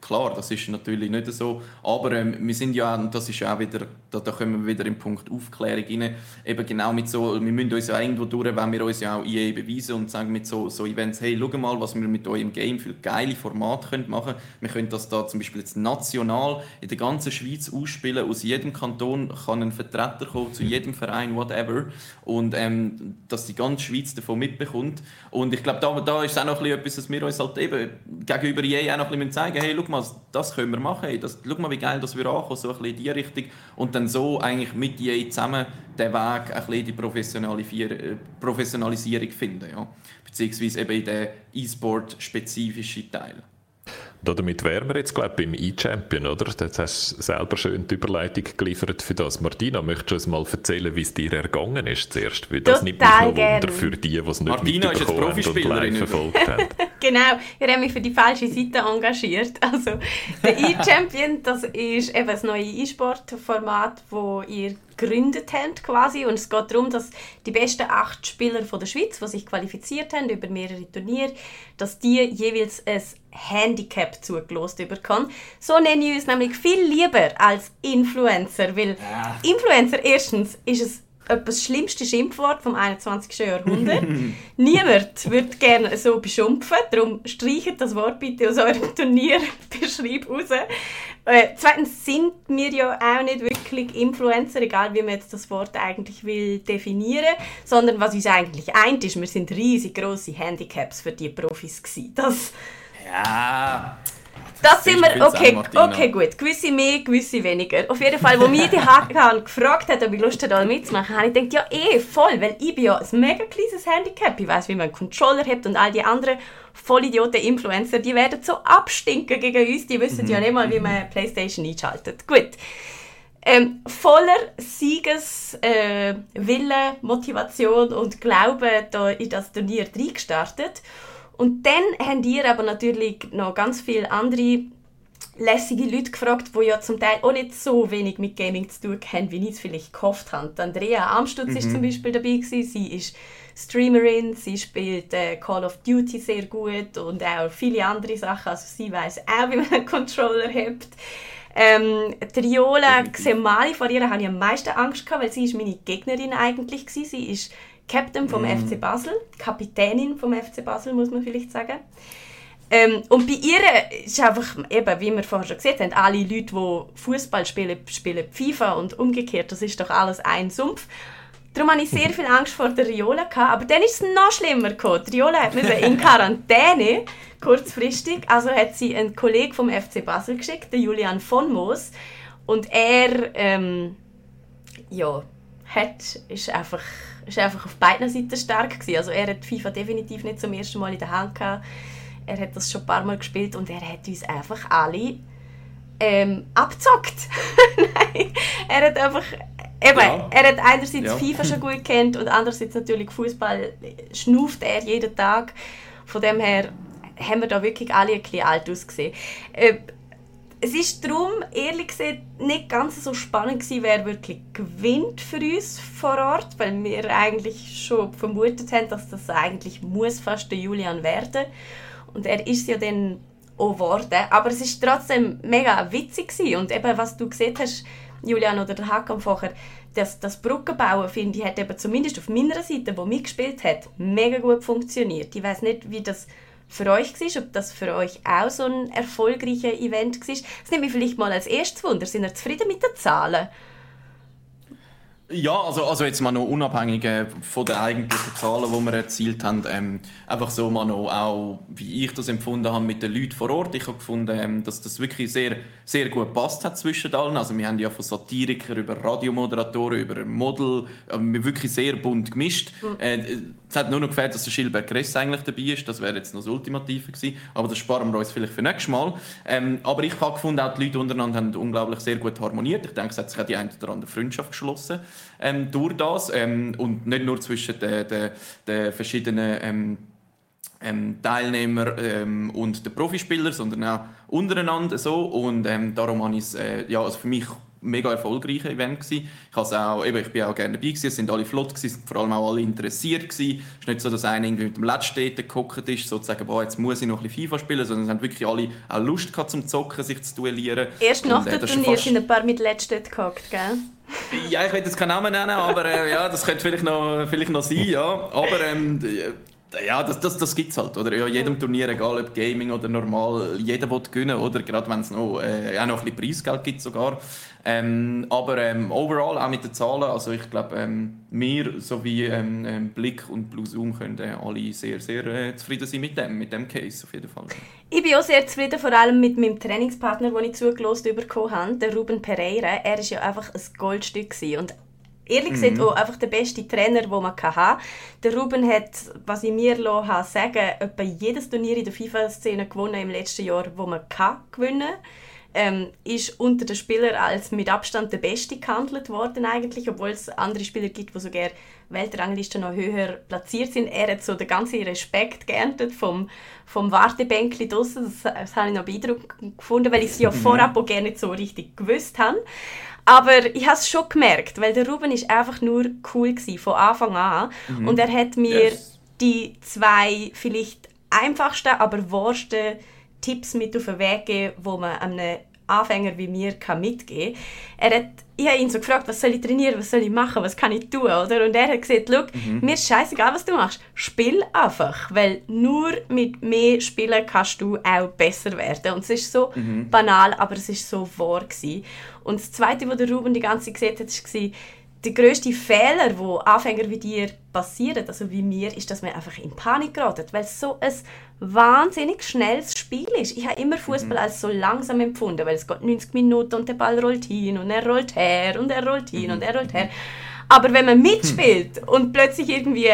klar, das ist natürlich nicht so. Aber ähm, wir sind ja, und das ist auch wieder, da, da kommen wir wieder im Punkt Aufklärung rein, eben genau mit so, wir müssen uns ja irgendwo durch, wenn wir uns ja auch EA beweisen und sagen mit so, so Events, hey, schau mal, was wir mit eurem Game für geile Formate können machen können. Wir können das da zum Beispiel jetzt national in der ganzen Schweiz ausspielen. Aus jedem Kanton kann ein Vertreter kommen, zu jedem Verein, whatever. Und ähm, dass die ganze Schweiz davon mitbekommt. Und ich glaube, da, da ist auch noch etwas, was wir uns halt eben gegenüber EA auch noch ein bisschen zeigen hey, schau mal, das können wir machen. Das, schau mal, wie geil das wir ankommen, so ein bisschen in diese Richtung. Und dann so eigentlich mit EA zusammen den Weg ein bisschen die äh, Professionalisierung finden. Ja. Beziehungsweise eben in den E-Sport-spezifischen Teil. Damit wären wir jetzt, glaube ich, beim E-Champion, oder? Jetzt hast du selber schön die Überleitung geliefert für das. Martina, möchtest du uns mal erzählen, wie es dir ergangen ist zuerst? Weil das nimmt mich noch Wunder für die, die es nicht Martina mitbekommen haben und live verfolgt haben. genau, ich habe mich für die falsche Seite engagiert. Also, der E-Champion, das ist eben das neue E-Sport-Format, das ihr gegründet haben quasi und es geht darum, dass die besten acht Spieler von der Schweiz, die sich qualifiziert haben über mehrere Turniere, dass die jeweils ein Handicap zugelost bekommen. So nenne ich uns nämlich viel lieber als Influencer, weil ja. Influencer erstens ist es das schlimmste Schimpfwort vom 21. Jahrhundert. Niemand würde gerne so beschimpfen, darum streicht das Wort bitte aus eurem Turnierbeschreib raus. Äh, zweitens sind wir ja auch nicht wirklich Influencer, egal wie man jetzt das Wort eigentlich will definieren, sondern was uns eigentlich eint ist, wir sind riesig große Handicaps für die Profis gewesen. Das, ja. Das sind wir, okay, okay, gut. Gewisse mehr, gewisse weniger. Auf jeden Fall, wo mich die Hakan gefragt hat, ob ich Lust hätte, mitzumachen, habe ich gedacht, ja eh, voll, weil ich bin ja ein mega kleines Handicap. Ich weiß, wie man einen Controller hat und all die anderen Vollidioten Influencer, die werden so abstinken gegen uns, die wissen mhm. ja nicht mal, wie man Playstation einschaltet. Gut. Ähm, voller Siegeswille, äh, Motivation und Glaube da in das Turnier reingestartet. Und dann haben ihr aber natürlich noch ganz viele andere lässige Leute gefragt, die ja zum Teil auch nicht so wenig mit Gaming zu tun haben, wie ich es vielleicht gehofft habe. Andrea Amstutz mhm. ist zum Beispiel dabei gewesen. Sie ist Streamerin, sie spielt äh, Call of Duty sehr gut und auch viele andere Sachen. Also sie weiß auch, wie man einen Controller hat. Ähm, Triola Xemali, vor ihr hatte ich am meisten Angst, gehabt, weil sie ist meine Gegnerin eigentlich war. Sie ist Captain vom mm. FC Basel, Kapitänin vom FC Basel, muss man vielleicht sagen. Ähm, und bei ihr ist einfach, eben, wie wir vorher schon gesehen haben, alle Leute, die Fußball spielen, spielen FIFA und umgekehrt. Das ist doch alles ein Sumpf. Darum hatte ich sehr viel Angst vor der Riola. Gehabt. Aber dann ist es noch schlimmer gekommen. Die Riola hat in Quarantäne, kurzfristig. Also hat sie einen Kollegen vom FC Basel geschickt, den Julian von Moos. Und er, ähm, ja, hat, ist einfach ist einfach auf beiden Seiten stark gewesen. Also er hat FIFA definitiv nicht zum ersten Mal in der Hand gehabt. Er hat das schon ein paar Mal gespielt und er hat uns einfach alle ähm, abzockt. Nein, er hat einfach Eben, ja. er hat einerseits ja. FIFA schon gut kennt und andererseits natürlich Fußball schnuft er jeden Tag. Von dem her haben wir da wirklich alle ein bisschen alt ausgesehen. Äh, es ist darum, ehrlich gesagt, nicht ganz so spannend gewesen, wer wirklich gewinnt für uns vor Ort, weil wir eigentlich schon vermutet haben, dass das eigentlich muss fast der Julian werden. Und er ist ja dann auch geworden. Aber es ist trotzdem mega witzig gewesen. Und eben, was du gesehen hast, Julian oder der Hakan vorher, das, das Brückenbauen, finde ich, hat eben zumindest auf meiner Seite, wo mitgespielt hat, mega gut funktioniert. Ich weiß nicht, wie das für euch war, ob das für euch auch so ein erfolgreiches Event war. Das nimmt mich vielleicht mal als erstes Wunder. Sind ihr zufrieden mit den Zahlen? Ja, also, also jetzt mal noch unabhängig äh, von den eigentlichen Zahlen, die wir erzielt haben, ähm, einfach so mal noch auch, wie ich das empfunden habe mit den Leuten vor Ort. Ich habe gefunden, ähm, dass das wirklich sehr, sehr gut passt hat zwischen allen. Also wir haben ja von Satirikern über Radiomoderatoren, über Model, äh, wirklich sehr bunt gemischt. Mhm. Äh, es hat nur noch gefällt, dass der Schilberg Gress eigentlich dabei ist. Das wäre jetzt noch das Ultimative gewesen. Aber das sparen wir uns vielleicht für nächstes Mal. Ähm, aber ich habe gefunden, auch die Leute untereinander haben unglaublich sehr gut harmoniert. Ich denke, es hat sich auch die eine oder andere Freundschaft geschlossen ähm, durch das. Ähm, und nicht nur zwischen den, den, den verschiedenen ähm, ähm, Teilnehmer ähm, und den Profispieler, sondern auch untereinander so. Und ähm, darum habe ich es äh, ja, also für mich mega erfolgreiches Event gewesen. Ich, auch, eben, ich bin auch gerne dabei gewesen, es sind alle flott gewesen, vor allem auch alle interessiert gewesen. Es ist nicht so, dass einer irgendwie mit dem Letzten gehockt ist, sozusagen, boah, jetzt muss ich noch ein bisschen FIFA spielen, sondern es haben wirklich alle auch Lust gehabt zum Zocken, sich zu duellieren. Erst nach dem äh, Turnier sind ein paar mit Letzten gehockt, gell? Ja, ich will jetzt keinen Namen nennen, aber äh, ja, das könnte vielleicht noch, vielleicht noch sein, ja. Aber ähm, ja, das, das, das gibt es halt. Oder? Ja, jedem Turnier, egal ob Gaming oder normal, jeder will gewinnen, oder? Gerade wenn es noch, äh, auch noch ein bisschen Preisgeld gibt sogar. Ähm, aber ähm, overall, auch mit den Zahlen, also ich glaube, ähm, wir sowie ähm, ähm, Blick und Blue Zoom können äh, alle sehr, sehr äh, zufrieden sein mit dem, mit dem Case auf jeden Fall. Ich bin auch sehr zufrieden, vor allem mit meinem Trainingspartner, den ich zugelost bekommen habe, der Ruben Pereira. Er war ja einfach ein Goldstück und ehrlich gesagt mhm. auch einfach der beste Trainer, den man haben Der Ruben hat, was ich mir habe sagen etwa jedes Turnier in der FIFA-Szene gewonnen im letzten Jahr, wo man kann gewinnen kann ähm, ist unter den Spielern als mit Abstand der Beste gehandelt worden eigentlich, obwohl es andere Spieler gibt, die sogar Weltrangliste noch höher platziert sind. Er hat so den ganzen Respekt geerntet vom, vom Wartebänkli draussen. Das, das habe ich noch beeindruckend gefunden, weil ich es ja mhm. vorab auch gerne nicht so richtig gewusst habe. Aber ich habe es schon gemerkt, weil der Ruben ist einfach nur cool gewesen, von Anfang an. Mhm. Und er hat mir yes. die zwei vielleicht einfachsten, aber wahrsten Tipps mit auf den Weg geben, wo man einem Anfänger wie mir kann mitgeben kann. Er hat, ich habe ihn so gefragt, was soll ich trainieren, was soll ich machen, was kann ich tun, oder? Und er hat gesagt, mhm. mir ist scheißegal, was du machst, spiel einfach, weil nur mit mehr Spielen kannst du auch besser werden. Und es ist so mhm. banal, aber es ist so wahr gewesen. Und das Zweite, was der Ruben die ganze Zeit gesagt hat, war, der grösste Fehler, wo Anfänger wie dir passieren, also wie mir, ist, dass man einfach in Panik geraten, weil es so ein wahnsinnig schnelles Spiel ist. Ich habe immer Fußball mhm. als so langsam empfunden, weil es geht 90 Minuten und der Ball rollt hin und er rollt her und er rollt hin mhm. und er rollt her. Aber wenn man mitspielt und plötzlich irgendwie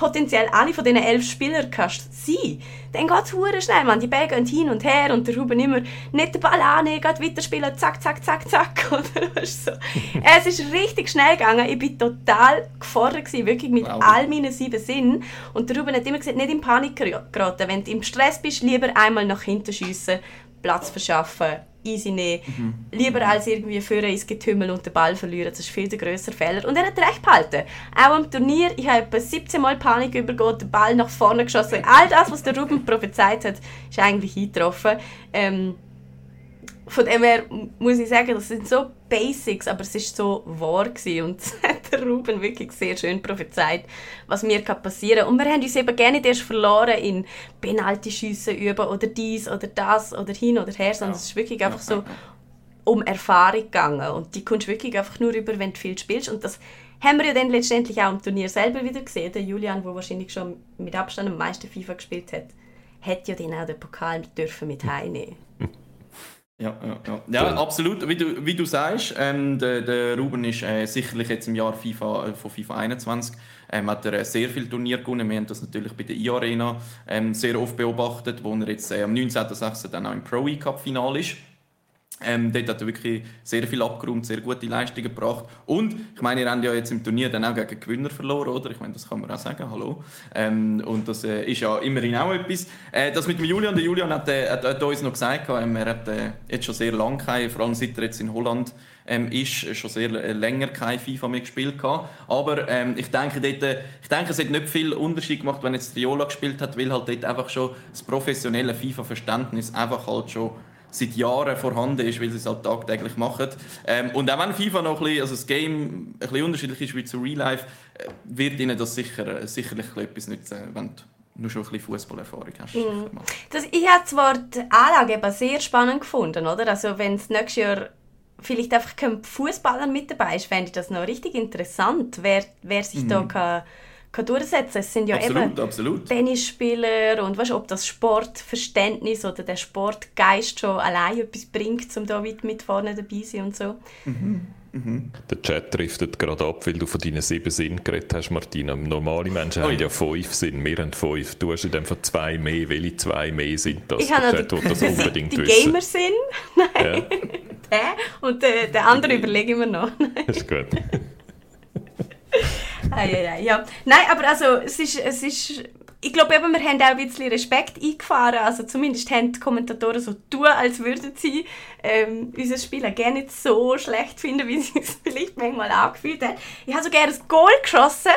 potenziell alle von diesen elf Spielern kannst sein, dann geht es schnell, man. Die Bälle gehen hin und her und der Ruben immer nicht den Ball annehmen, geht weiterspielen, zack, zack, zack, zack. Oder? So. es ist richtig schnell gegangen. Ich war total gefordert, gewesen, wirklich mit wow. all meinen sieben Sinnen. Und der Ruben hat immer gesagt, nicht in Panik geraten. Wenn du im Stress bist, lieber einmal nach hinten schiessen, Platz verschaffen, easy nehmen. Mhm. Lieber als irgendwie führen ins Getümmel und den Ball verlieren. Das ist viel der größere Fehler. Und er hat recht behalten. Auch am Turnier, ich habe etwa 17 Mal Panik übergehen, den Ball nach vorne geschossen. All das, was der Ruben prophezeit hat, ist eigentlich eingetroffen. Ähm, von dem her muss ich sagen, das sind so Basics, aber es ist so wahr gewesen. und der Ruben wirklich sehr schön prophezeit, was mir passieren kann. Und wir haben uns eben gerne nicht erst verloren in Penalty-Schüsse üben oder dies oder das oder hin oder her, sondern ja. es ist wirklich einfach so um Erfahrung gegangen und die kommst wirklich einfach nur über, wenn du viel spielst und das haben wir ja dann letztendlich auch im Turnier selber wieder gesehen. Der Julian, der wahrscheinlich schon mit Abstand am meisten FIFA gespielt hat, hat ja dann auch den Pokal dürfen mit heimnehmen ja, ja, ja. ja absolut. Wie du, wie du sagst, ähm, der, der Ruben ist äh, sicherlich jetzt im Jahr FIFA, äh, von FIFA 21 ähm, hat er äh, sehr viele Turniere gewonnen. Wir haben das natürlich bei der E-Arena ähm, sehr oft beobachtet, wo er jetzt äh, am 19.06. dann auch im Pro E-Cup-Final ist. Ähm, dort hat er wirklich sehr viel abgeräumt, sehr gute Leistungen gebracht. Und ich meine, ihr habt ja jetzt im Turnier dann auch gegen Gewinner verloren, oder? Ich meine, das kann man auch sagen, hallo. Ähm, und das äh, ist ja immerhin auch etwas. Äh, das mit dem Julian, der Julian hat, äh, hat, hat uns noch gesagt, ähm, er hat äh, jetzt schon sehr lange keine, vor allem seit er jetzt in Holland ähm, ist, schon sehr äh, länger kein FIFA mehr gespielt gehabt. Aber ähm, ich denke, dort, äh, ich denke, es hat nicht viel Unterschied gemacht, wenn jetzt Triola gespielt hat, weil halt dort einfach schon das professionelle FIFA-Verständnis einfach halt schon seit Jahren vorhanden ist, weil sie es halt tagtäglich machen. Ähm, und auch wenn FIFA noch ein bisschen, also das Game ein bisschen unterschiedlich ist wie zu Real Life, äh, wird ihnen das sicher, sicherlich etwas nützen, wenn du nur schon ein bisschen Fußballerfahrung hast. Mhm. Das, ich habe zwar die Anlage eben sehr spannend gefunden, oder? Also wenn es nächstes Jahr vielleicht einfach Fußballer mit dabei ist, fände ich das noch richtig interessant, wer, wer sich mhm. da kann kann durchsetzen Es sind ja absolut, eben absolut. Tennisspieler und weißt, ob das Sportverständnis oder der Sportgeist schon allein etwas bringt, um da weit mit vorne dabei zu sein und so. Mhm. Mhm. Der Chat driftet gerade ab, weil du von deinen sieben Sinnen geredet hast, Martina. Normale Menschen oh, haben ja fünf Sinn, wir haben fünf. Du hast in dem Fall zwei mehr. Welche zwei mehr sind das? Ich habe Chat die, das unbedingt die Gamer-Sinn. Nein. Ja. der und der, der andere überlege ich mir noch. das ist gut. Ei, ei, ei, ja. Nein, aber also, es ist, es ist ich glaube, wir haben auch ein bisschen Respekt eingefahren. Also zumindest haben die Kommentatoren so tun, als würden sie ähm, unser Spiel gerne nicht so schlecht finden, wie sie es vielleicht manchmal angefühlt haben. Ich habe sogar ein Goal geschossen.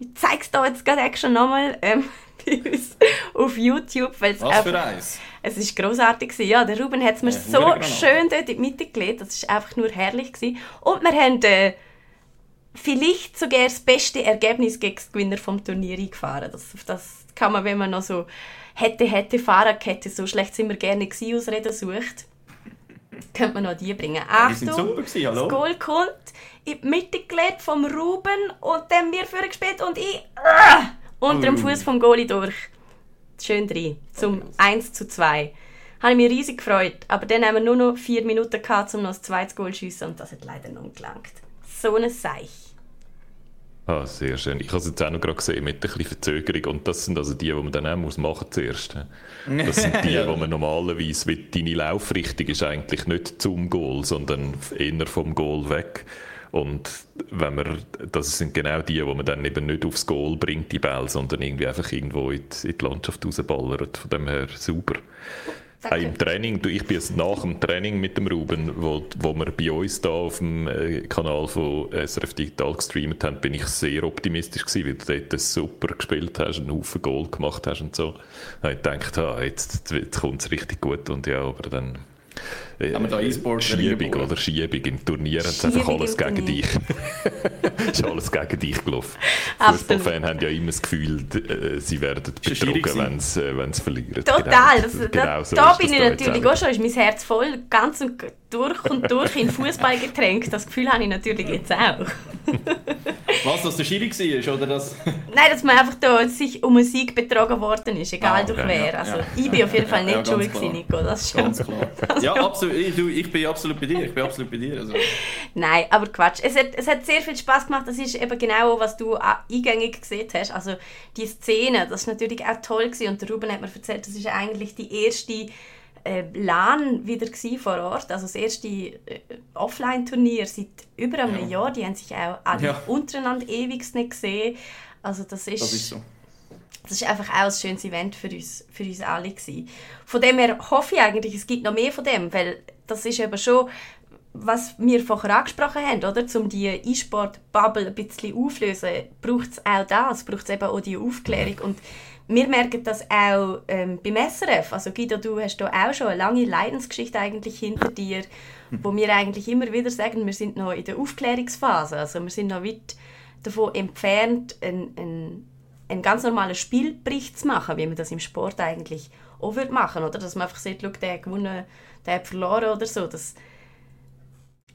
Ich zeige es da jetzt gerade schon nochmal ähm, auf YouTube. Weil's Was für eins? Es war grossartig. Ja, der Ruben hat es mir ja, so schön dort in die Mitte gelegt. Das war einfach nur herrlich. Gewesen. Und wir haben... Äh, vielleicht sogar das beste Ergebnis gegen den Gewinner vom Turnier eingefahren. Das, das kann man, wenn man noch so hätte, hätte Fahrradkette, so schlecht sind wir gerne gewesen, Ausreden sucht, könnte man noch die bringen. Achtung, gewesen, das Goal kommt in die Mitte gelegt vom Ruben und dann mir vorgespielt und ich uh, unter dem Fuß vom Goalie durch. Schön drin, zum 1 zu 2 habe ich mich riesig gefreut. Aber dann haben wir nur noch vier Minuten gehabt, um noch das zweite Goal zu schiessen und das hat leider noch gelangt. So ein Seich. Ah, sehr schön. Ich habe es jetzt auch noch gerade gesehen mit ein bisschen Verzögerung. Und das sind also die, die man dann auch muss machen zuerst. Das sind die, ja. wo man normalerweise, wie deine Laufrichtung ist eigentlich nicht zum Goal, sondern eher vom Goal weg. Und wenn man, das sind genau die, wo man dann eben nicht aufs Goal bringt, die Bälle, sondern irgendwie einfach irgendwo in die, in die Landschaft rausballert. Von dem her super. Hey, Im Training, ich bin jetzt nach dem Training mit dem Ruben, wo, wo wir bei uns da auf dem äh, Kanal von SRF Digital gestreamt haben, bin ich sehr optimistisch gewesen, weil du dort super gespielt hast, einen Haufen Goal gemacht hast und so. Da ich gedacht, ah, jetzt, jetzt kommt es richtig gut und ja, aber dann äh, da Schiebung oder Schiebung im Turnier hat einfach alles gegen dich. ist alles gegen dich gelaufen. Fußballfans haben ja immer das Gefühl, äh, sie werden betrogen, wenn sie, äh, wenn sie verlieren. Total. Genau, das, genau da, so da bin ich natürlich auch schon, ist mein Herz voll, ganz und durch und durch in Fußball getränkt. Das Gefühl habe ich natürlich jetzt auch. Was, dass der Schiri war, oder das? Nein, dass man einfach da sich um einen Sieg betrogen worden ist, egal ah, okay, durch wer. Also, ja. Ich bin auf jeden Fall nicht ja, schuld gewesen, Nico, das ist schon. Ganz klar. ja, absolut. Ich, du, ich bin absolut bei dir. Ich bin absolut bei dir. Also. Nein, aber Quatsch. Es hat, es hat sehr viel Spaß gemacht. Das ist eben genau, was du eingängig gesehen hast. Also die Szene, das war natürlich auch toll gewesen. Und der Ruben hat mir erzählt, das ist eigentlich die erste äh, LAN wieder vor Ort, also das erste äh, Offline-Turnier seit über einem ja. Jahr. Die haben sich auch alle ja. untereinander ewig nicht gesehen. Also das ist, das ist so. Das ist einfach auch ein schönes Event für uns, für uns alle gewesen. Von dem her hoffe ich eigentlich, es gibt noch mehr von dem, weil das ist eben schon, was wir vorher angesprochen haben, oder? Um die E-Sport-Bubble ein bisschen aufzulösen, braucht es auch das, braucht es eben auch die Aufklärung und wir merken das auch ähm, beim SRF. Also Guido, du hast da auch schon eine lange Leidensgeschichte eigentlich hinter dir, wo wir eigentlich immer wieder sagen, wir sind noch in der Aufklärungsphase. Also wir sind noch weit davon entfernt, einen, einen, einen ganz normalen Spielbericht zu machen, wie man das im Sport eigentlich auch würde machen oder Dass man einfach sagt, schau, der hat gewonnen, der hat verloren oder so. Das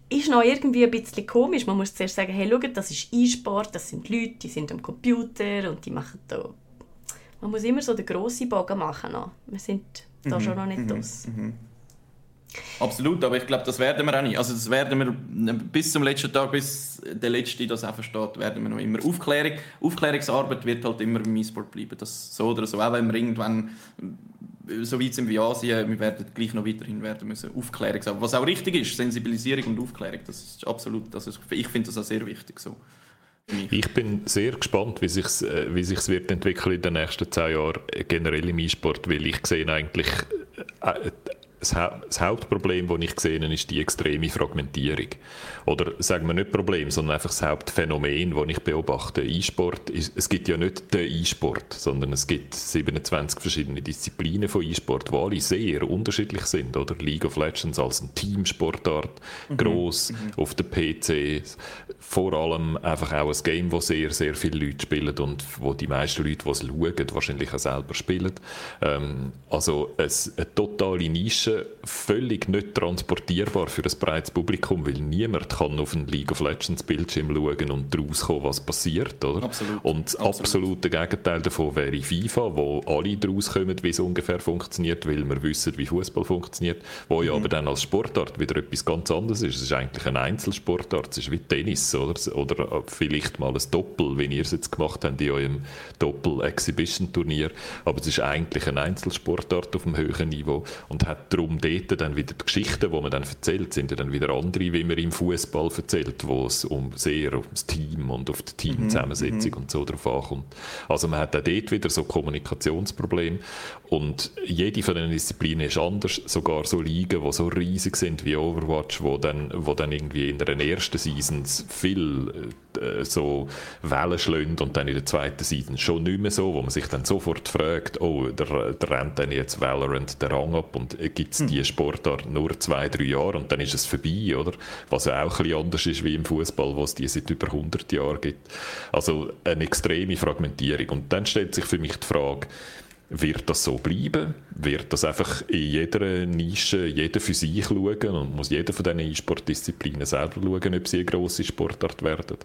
ist noch irgendwie ein bisschen komisch. Man muss zuerst sagen, hey, schau, das ist E-Sport, das sind Leute, die sind am Computer und die machen da man muss immer so den grossen Bogen machen. Noch. Wir sind da mhm. schon noch nicht mhm. aus. Mhm. Absolut, aber ich glaube, das werden wir auch nicht. Also das werden wir bis zum letzten Tag, bis der Letzte das auch versteht, werden wir noch immer. Aufklärung, Aufklärungsarbeit wird halt immer im E-Sport bleiben. Das so oder so. Auch wenn wir irgendwann so weit sind wie Asien, wir werden gleich noch weiterhin werden müssen Aufklärung. Was auch richtig ist, Sensibilisierung und Aufklärung, das ist absolut, das ist, ich finde das auch sehr wichtig so. Ich bin sehr gespannt, wie sich äh, wie sich's wird entwickeln in den nächsten zehn Jahren generell im E-Sport, weil ich sehe eigentlich äh, das, ha das Hauptproblem, das ich sehe, ist die extreme Fragmentierung. Oder sagen wir nicht Problem, sondern einfach das Hauptphänomen, das ich beobachte. E-Sport, es gibt ja nicht den E-Sport, sondern es gibt 27 verschiedene Disziplinen von E-Sport, die alle sehr unterschiedlich sind. Oder League of Legends als eine Teamsportart, mhm. gross mhm. auf der PC, vor allem einfach auch ein Game, das sehr, sehr viele Leute spielen und wo die meisten Leute, die es schauen, wahrscheinlich auch selber spielen. Ähm, also es, eine totale Nische, völlig nicht transportierbar für ein breites Publikum, weil niemand kann auf einen League of Legends Bildschirm schauen und daraus kommen, was passiert, oder? Absolut. Und das Absolut. absolute Gegenteil davon wäre FIFA, wo alle daraus kommen, wie es ungefähr funktioniert, weil wir wissen, wie Fußball funktioniert, wo ja mhm. aber dann als Sportart wieder etwas ganz anderes ist. Es ist eigentlich ein Einzelsportart, es ist wie Tennis, oder? Oder vielleicht mal ein Doppel, wie ihr es jetzt gemacht habt in eurem Doppel-Exhibition-Turnier, aber es ist eigentlich ein Einzelsportart auf einem höheren Niveau und hat darum dort dann wieder die Geschichten, die man dann erzählt, sind ja dann wieder andere, wie man im Fußball Fußball erzählt, wo es um sehr ums Team und auf die Teamzusammensetzung mhm. und so drauf ankommt. Also man hat auch dort wieder so Kommunikationsprobleme und jede von den Disziplinen ist anders, sogar so Ligen, die so riesig sind wie Overwatch, wo dann, wo dann irgendwie in den ersten Seasons viel äh, so Wellen schlönt und dann in der zweiten Season schon nicht mehr so, wo man sich dann sofort fragt, oh, der, der rennt dann jetzt Valorant den Rang ab und gibt es mhm. die Sportart nur zwei, drei Jahre und dann ist es vorbei, oder? Was ja auch ein bisschen anders ist wie im Fußball, wo es die seit über 100 Jahren gibt. Also eine extreme Fragmentierung. Und dann stellt sich für mich die Frage, wird das so bleiben? Wird das einfach in jeder Nische jeder für sich schauen und muss jeder von diesen E-Sport-Disziplinen selber schauen, ob sie eine grosse Sportart werden?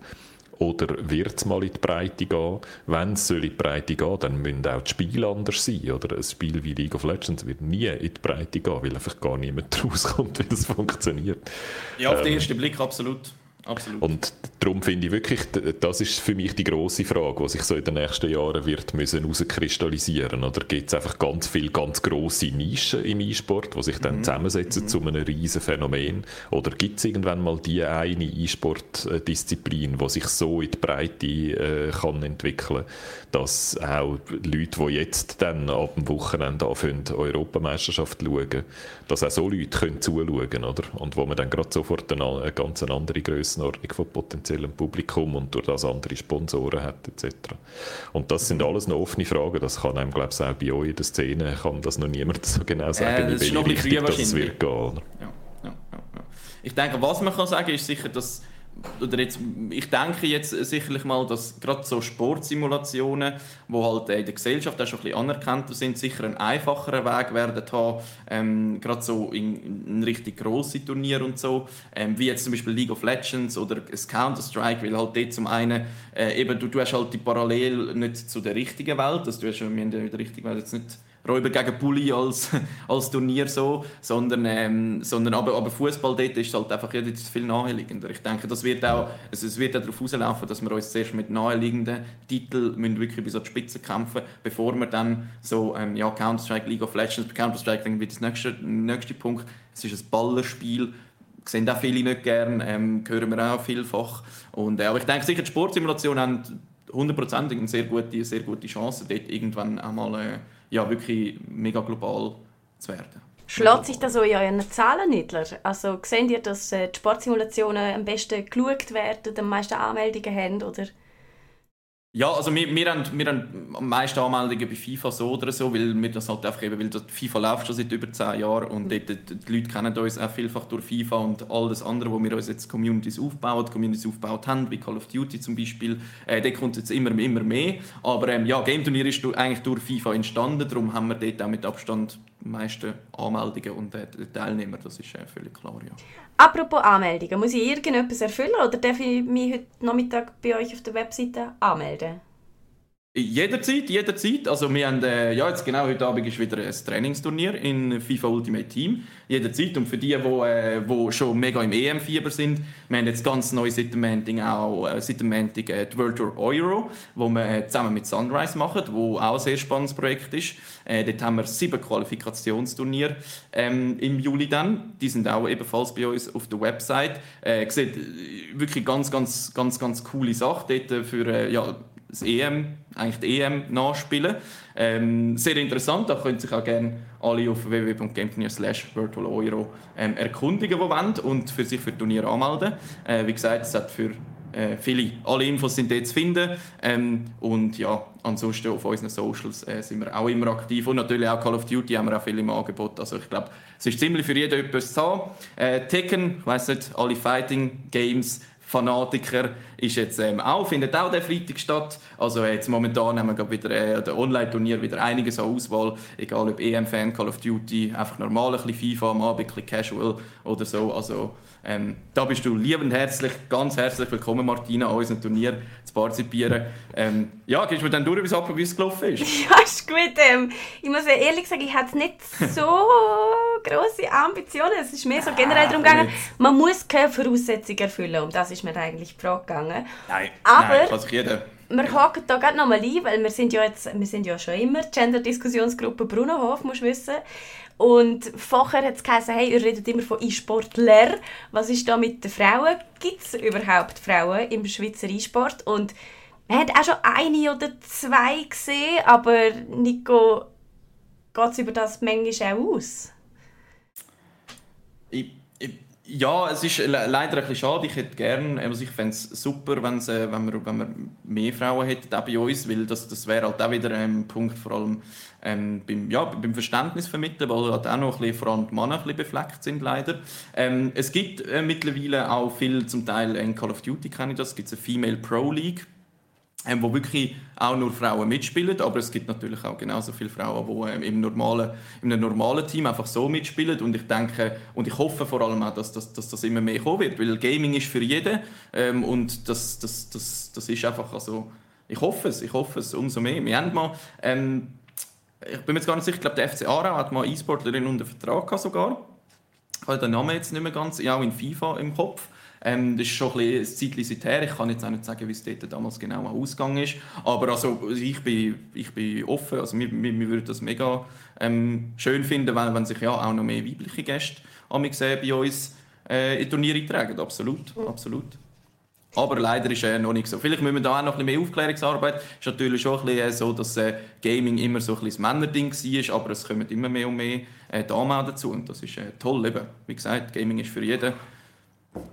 Oder wird es mal in die Breite gehen? Wenn es in die Breite gehen dann müssen auch die Spiele anders sein. Oder ein Spiel wie League of Legends wird nie in die Breite gehen, weil einfach gar niemand rauskommt, wie das funktioniert. Ja, auf den ähm, ersten Blick absolut. Absolut. Und darum finde ich wirklich, das ist für mich die große Frage, die sich so in den nächsten Jahren wird müssen herauskristallisieren. Oder gibt es einfach ganz viele ganz grosse Nischen im E-Sport, die sich dann mhm. zusammensetzen mhm. zu einem riesen Phänomen? Oder gibt es irgendwann mal die eine E-Sport-Disziplin, die sich so in die Breite äh, kann entwickeln, dass auch Leute, die jetzt dann ab dem Wochenende anfangen, Europameisterschaft schauen, dass auch so Leute können zuschauen können, oder? Und wo man dann gerade sofort eine, eine ganz andere Grössenordnung von potenziellem Publikum und durch das andere Sponsoren hat, etc. Und das sind alles noch offene Fragen, das kann einem, glaube ich, auch bei euch in der Szene, kann das noch niemand so genau sagen, äh, in welche Richtung das wird gehen. Ja, ja, ja, ich denke, was man kann sagen, ist sicher, dass oder jetzt, ich denke jetzt sicherlich mal, dass gerade so Sportsimulationen, wo halt in der Gesellschaft auch schon ein bisschen anerkannt sind, sicher einen einfacheren Weg werden haben, ähm, gerade so in, in richtig grosse Turnier und so, ähm, wie jetzt zum Beispiel League of Legends oder Counter-Strike, weil halt dort zum einen äh, eben, du, du hast halt die Parallel nicht zu der richtigen Welt, also du hast, haben in der richtigen Welt jetzt nicht Räuber gegen Bulli als, als Turnier so, sondern, ähm, sondern aber, aber Fußball dort ist halt einfach ja, viel naheliegender. Ich denke, das wird auch, also es wird auch darauf rauslaufen, dass wir uns zuerst mit naheliegenden Titeln müssen wirklich bis an die Spitze kämpfen, bevor wir dann so ähm, ja, Counter-Strike, League of Legends, Counter-Strike wird das nächste, nächste Punkt, es ist ein Ballerspiel, sehen auch viele nicht gern, ähm, hören wir auch vielfach. Und, äh, aber ich denke sicher, die Sportsimulationen haben hundertprozentig eine sehr gute, sehr gute Chance, dort irgendwann einmal äh, ja, wirklich mega global zu werden. Schlägt sich das so in euren Zahlen Niedler? Also seht ihr, dass äh, die Sportsimulationen am besten geschaut werden, am meisten Anmeldungen haben? Oder? Ja, also wir, wir, haben, wir haben am meisten Anmeldungen bei FIFA so oder so, weil wir das halt einfach eben, weil das FIFA läuft schon seit über 10 Jahren und dort, die, die Leute kennen uns auch vielfach durch FIFA und all das andere, wo wir uns jetzt Communities aufbauen, Communities aufgebaut haben, wie Call of Duty zum Beispiel, äh, dort kommt jetzt immer, immer mehr. Aber ähm, ja, Game Turnier ist eigentlich durch FIFA entstanden, darum haben wir dort auch mit Abstand die meisten Anmeldungen und äh, Teilnehmer, das ist äh, völlig klar, ja. Apropos Anmeldungen, muss ich irgendetwas erfüllen oder darf ich mich heute Nachmittag bei euch auf der Webseite anmelden? Jederzeit, jederzeit. Also wir haben, äh, ja jetzt genau heute Abend ist wieder ein Trainingsturnier in FIFA Ultimate Team. Jederzeit. Und für die, die, äh, die schon mega im EM-Fieber sind, wir haben jetzt ganz neu seit dem Montag auch äh, seit dem Montag, äh, die World Tour Euro, wo wir äh, zusammen mit Sunrise machen, wo auch ein sehr spannendes Projekt ist. Äh, dort haben wir sieben Qualifikationsturniere ähm, im Juli dann. Die sind auch ebenfalls bei uns auf der Website. Äh, sieht wirklich ganz, ganz, ganz, ganz coole Sache dort für äh, ja, das EM, eigentlich die EM nachspielen. Ähm, sehr interessant, da können sich auch gerne alle auf www.gameturnier slash virtual euro ähm, erkundigen, die wollen und für sich für Turnier anmelden. Äh, wie gesagt, es hat für äh, viele, alle Infos sind dort zu finden ähm, und ja, ansonsten auf unseren Socials äh, sind wir auch immer aktiv und natürlich auch Call of Duty haben wir auch viel im Angebot, also ich glaube, es ist ziemlich für jeden etwas zu haben. Äh, Tekken, ich weiss nicht, alle Fighting Games Fanatiker ist jetzt ähm, auch, findet auch der Freitag statt. Also jetzt momentan haben wir wieder äh, der Online-Turnier wieder einiges an Auswahl, egal ob EM-Fan, Call of Duty, einfach normal ein bisschen FIFA am Abend, ein bisschen Casual oder so. Also ähm, da bist du liebend herzlich, ganz herzlich willkommen, Martina, an unserem Turnier zu partizipieren. Ähm, ja, gehst du dann durch, wie es gelaufen ist? Ja, ist gut. Ähm, ich muss ehrlich sagen, ich hatte nicht so große Ambitionen. Es ist mehr so generell darum gegangen, man muss keine Voraussetzungen erfüllen. Um das ist mir eigentlich Frage gegangen. Nein, Aber- nein, kann sich jeder. Wir haken da gerade nochmal ein, weil wir sind ja jetzt, wir sind ja schon immer Gender-Diskussionsgruppe Brunnenhof, musst du wissen. Und vorher hat es geheißen, hey, ihr redet immer von E-Sportler. Was ist da mit den Frauen? Gibt es überhaupt Frauen im Schweizer E-Sport? Und wir haben auch schon eine oder zwei gesehen, aber Nico, geht es über das manchmal auch aus? Ich, ja, es ist le leider ein bisschen schade. Ich hätte gerne, also ich fände es super, wenn's, äh, wenn, wir, wenn wir mehr Frauen hätten, auch bei uns, weil das, das wäre halt auch wieder ein Punkt, vor allem ähm, beim, ja, beim Verständnis vermitteln, weil halt auch noch ein bisschen, vor allem Männer ein bisschen befleckt sind, leider. Ähm, es gibt äh, mittlerweile auch viel, zum Teil in Call of Duty kenne ich das, gibt es eine Female Pro League, ähm, wo wirklich auch nur Frauen mitspielen, aber es gibt natürlich auch genauso viele Frauen, die ähm, im normalen, in einem normalen Team einfach so mitspielen und ich denke und ich hoffe vor allem auch, dass, dass, dass das immer mehr kommen wird, weil Gaming ist für jeden ähm, und das, das, das, das ist einfach, also ich hoffe es, ich hoffe es umso mehr. Wir haben mal, ähm, ich bin mir jetzt gar nicht sicher, ich glaube der FC Aarau hat mal E-Sportlerin unter Vertrag gehabt sogar. Ich habe den Namen jetzt nicht mehr ganz, ja auch in FIFA im Kopf. Ähm, das ist schon ein, bisschen ein Zeitchen her. Ich kann jetzt auch nicht sagen, wie es dort damals genau ausgegangen ist. Aber also, ich, bin, ich bin offen. Also, wir, wir, wir würden das mega ähm, schön finden, wenn, wenn sich ja auch noch mehr weibliche Gäste äh, bei uns äh, in Turniere eintragen. Absolut, absolut. Aber leider ist er noch nicht so. Vielleicht müssen wir da auch noch ein bisschen mehr Aufklärungsarbeit. Es ist natürlich schon ein bisschen so, dass äh, Gaming immer so ein bisschen das Männerding war, aber es kommen immer mehr und mehr äh, Damen dazu. Und das ist äh, toll. Eben. Wie gesagt, Gaming ist für jeden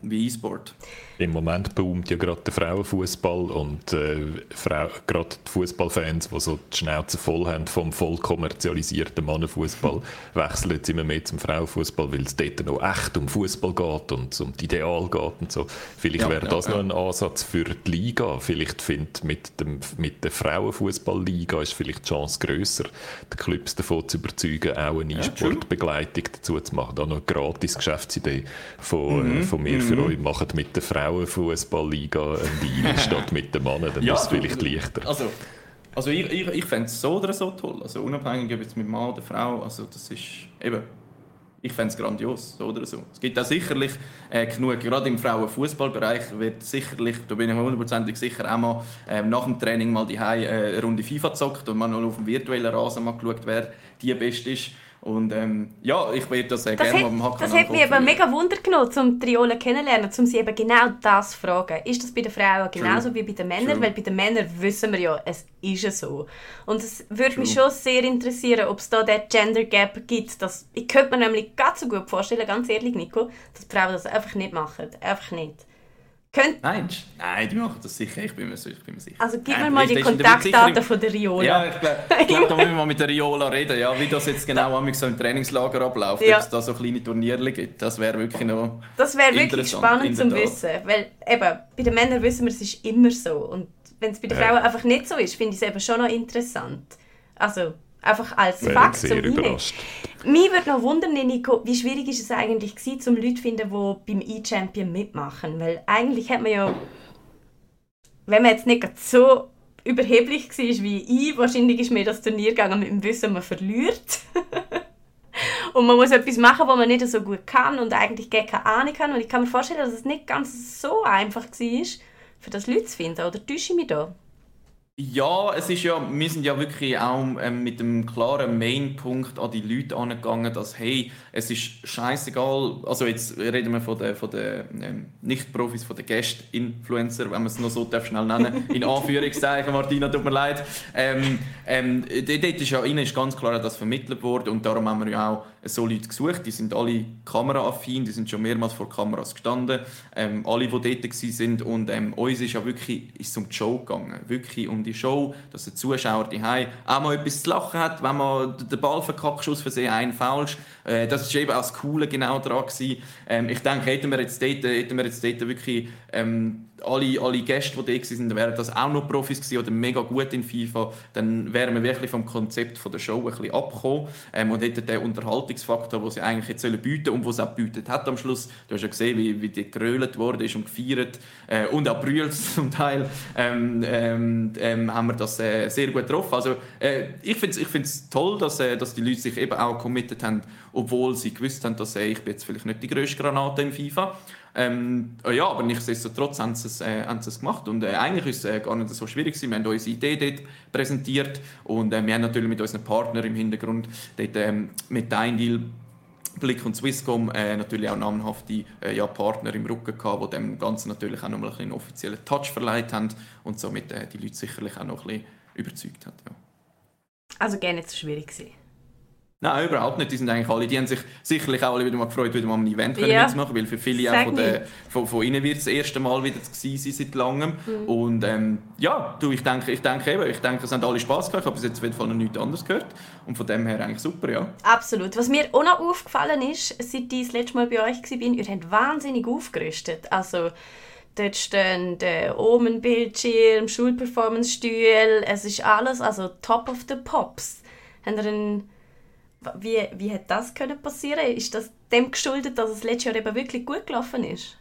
wie E-Sport. Im Moment boomt ja gerade der Frauenfußball und äh, Frau, gerade die Fußballfans, die so die Schnauze voll haben vom voll kommerzialisierten Mannenfußball, wechseln jetzt immer mehr zum Frauenfußball, weil es dort noch echt um Fußball geht und um die Ideal geht und so. Vielleicht Ja, wäre das ja. noch ein Ansatz für die Liga. Vielleicht findet mit dem mit der Frauenfußballliga ist vielleicht die Chance grösser, die Clubs davon zu überzeugen, auch eine E-Sport-Begleitung dazu zu machen. Da noch eine gratis Geschäftsidee von, Mhm, äh, von mir für euch. Macht mit der Frauenfußballliga Deal statt mit den Männern, dann ist es vielleicht leichter. Also, also ich, ich, ich fände es so oder so toll. Also unabhängig ob jetzt mit Mann oder Frau. Also das ist eben, ich fände es grandios, so oder so. Es gibt auch sicherlich äh, genug, gerade im Frauenfußballbereich wird sicherlich, da bin ich hundertprozentig sicher, auch mal ähm, nach dem Training mal die äh, eine Runde FIFA gezockt und man noch auf dem virtuellen Rasen mal geschaut, wer die Beste ist. Und ähm, ja, ich werde das äh, Das gerne hat, am Hacken das hat mich aber mega Wunder genommen, um die Triolen kennenzulernen, um sie eben genau das zu fragen. Ist das bei den Frauen genauso wie bei den Männern? True. Weil bei den Männern wissen wir ja, es ist ja so. Und es würde mich schon sehr interessieren, ob es da den Gender Gap gibt. Dass, ich könnte mir nämlich ganz so gut vorstellen, ganz ehrlich, Nico, dass die Frauen das einfach nicht machen. Einfach nicht. Könnt, Nein, nein, die machen das sicher, ich bin mir, sicher- ich bin mir sicher. also gib mir mal die Kontaktdaten von der Riola. Ja, ich glaube, glaub, da müssen wir mal mit der Riola reden, ja, wie das jetzt genau amigs so im Trainingslager abläuft, Ja. ob es da so kleine Turniere gibt. Das wäre wirklich noch... Das wäre wirklich spannend zu wissen. Weil eben, bei den Männern wissen wir, es ist immer so. Und wenn es bei den Ja. Frauen einfach nicht so ist, finde ich es eben schon noch interessant. Also einfach als Wäre Fakt zum sehr Hinnehmen. überrascht. Mich würde noch wundern, Nico, wie schwierig ist es eigentlich gewesen, um Leute zu finden, die beim E-Champion mitmachen? Weil eigentlich hat man ja, wenn man jetzt nicht so überheblich war wie ich. Wahrscheinlich ist mir das Turnier gegangen mit dem Wissen, man verliert. und man muss etwas machen, was man nicht so gut kann und eigentlich gar keine Ahnung kann. Und ich kann mir vorstellen, dass es nicht ganz so einfach war, für das Leute zu finden. Oder täusche ich mich da? Ja, es ist ja, wir sind ja wirklich auch ähm, mit dem klaren Mainpunkt an die Leute angegangen, dass hey, es ist scheißegal, also jetzt reden wir von den, von den ähm, Nicht-Profis, von den Gäst-Influencer, wenn man es noch so darf, schnell nennen, in Anführungszeichen, Martina, tut mir leid. Ähm, ähm, dort ist ja ihnen ist ganz klar das vermittelt worden und darum haben wir ja auch so Leute gesucht, die sind alle kameraaffin, die sind schon mehrmals vor Kameras gestanden, ähm, alle, die dort waren und ähm, uns ist ja wirklich ist um die Show gegangen, wirklich um die Show, dass der Zuschauer die auch mal etwas zu lachen hat, wenn man den Ball verkackt, aus Versehen einen falsch. Äh, das ist eben auch das Coole genau daran. Ähm, ich denke, hätten wir jetzt dort, hätten wir jetzt dort wirklich ähm, alle, alle Gäste, die da waren, wären das auch noch Profis gewesen oder mega gut in FIFA, dann wären wir wirklich vom Konzept der Show ein bisschen abgekommen ähm, und hätten den Unterhaltungsfaktor, den sie eigentlich jetzt sollen bieten und was auch gebietet hat am Schluss. Du hast ja gesehen, wie, wie die gerölt wurde ist und gefeiert äh, und auch brüllt zum Teil, ähm, ähm, ähm, haben wir das äh, sehr gut getroffen. Also äh, ich finde es ich toll, dass, äh, dass die Leute sich eben auch committed haben, obwohl sie gewusst haben, dass äh, ich bin jetzt vielleicht nicht die grösste Granate im FIFA ähm, ja, aber nichtsdestotrotz haben sie es, äh, haben sie es gemacht. Und äh, eigentlich ist es äh, gar nicht so schwierig. Gewesen. Wir haben unsere Idee dort präsentiert und äh, wir haben natürlich mit unseren Partnern im Hintergrund dort, ähm, mit Deal Blick und Swisscom äh, natürlich auch namhafte äh, ja, Partner im Rücken gehabt, die dem Ganzen natürlich auch nochmal einen offiziellen Touch verleiht haben und somit äh, die Leute sicherlich auch noch ein bisschen überzeugt hat. Ja. Also gerne nicht so schwierig gewesen. Nein, überhaupt nicht. Die sind eigentlich alle, die haben sich sicherlich auch alle wieder mal gefreut, wieder mal ein Event ja. mitzumachen, weil für viele auch von, der, von, von ihnen wird es das erste Mal wieder sein seit langem. Mhm. Und ähm, ja, du, ich denke, ich denke eben, ich denke, es haben alle Spass gehabt. Ich habe bis jetzt auf jeden Fall noch nichts anderes gehört. Und von dem her eigentlich super, ja. Absolut. Was mir auch noch aufgefallen ist, seit ich das letzte Mal bei euch war, ihr habt wahnsinnig aufgerüstet. Also, Dort stehen der Omen-Bildschirm, Schulperformance-Stühle, es ist alles, also top of the pops. Habt ihr einen wie, wie hat das können passieren? Ist das dem geschuldet, dass es letztes Jahr eben wirklich gut gelaufen ist?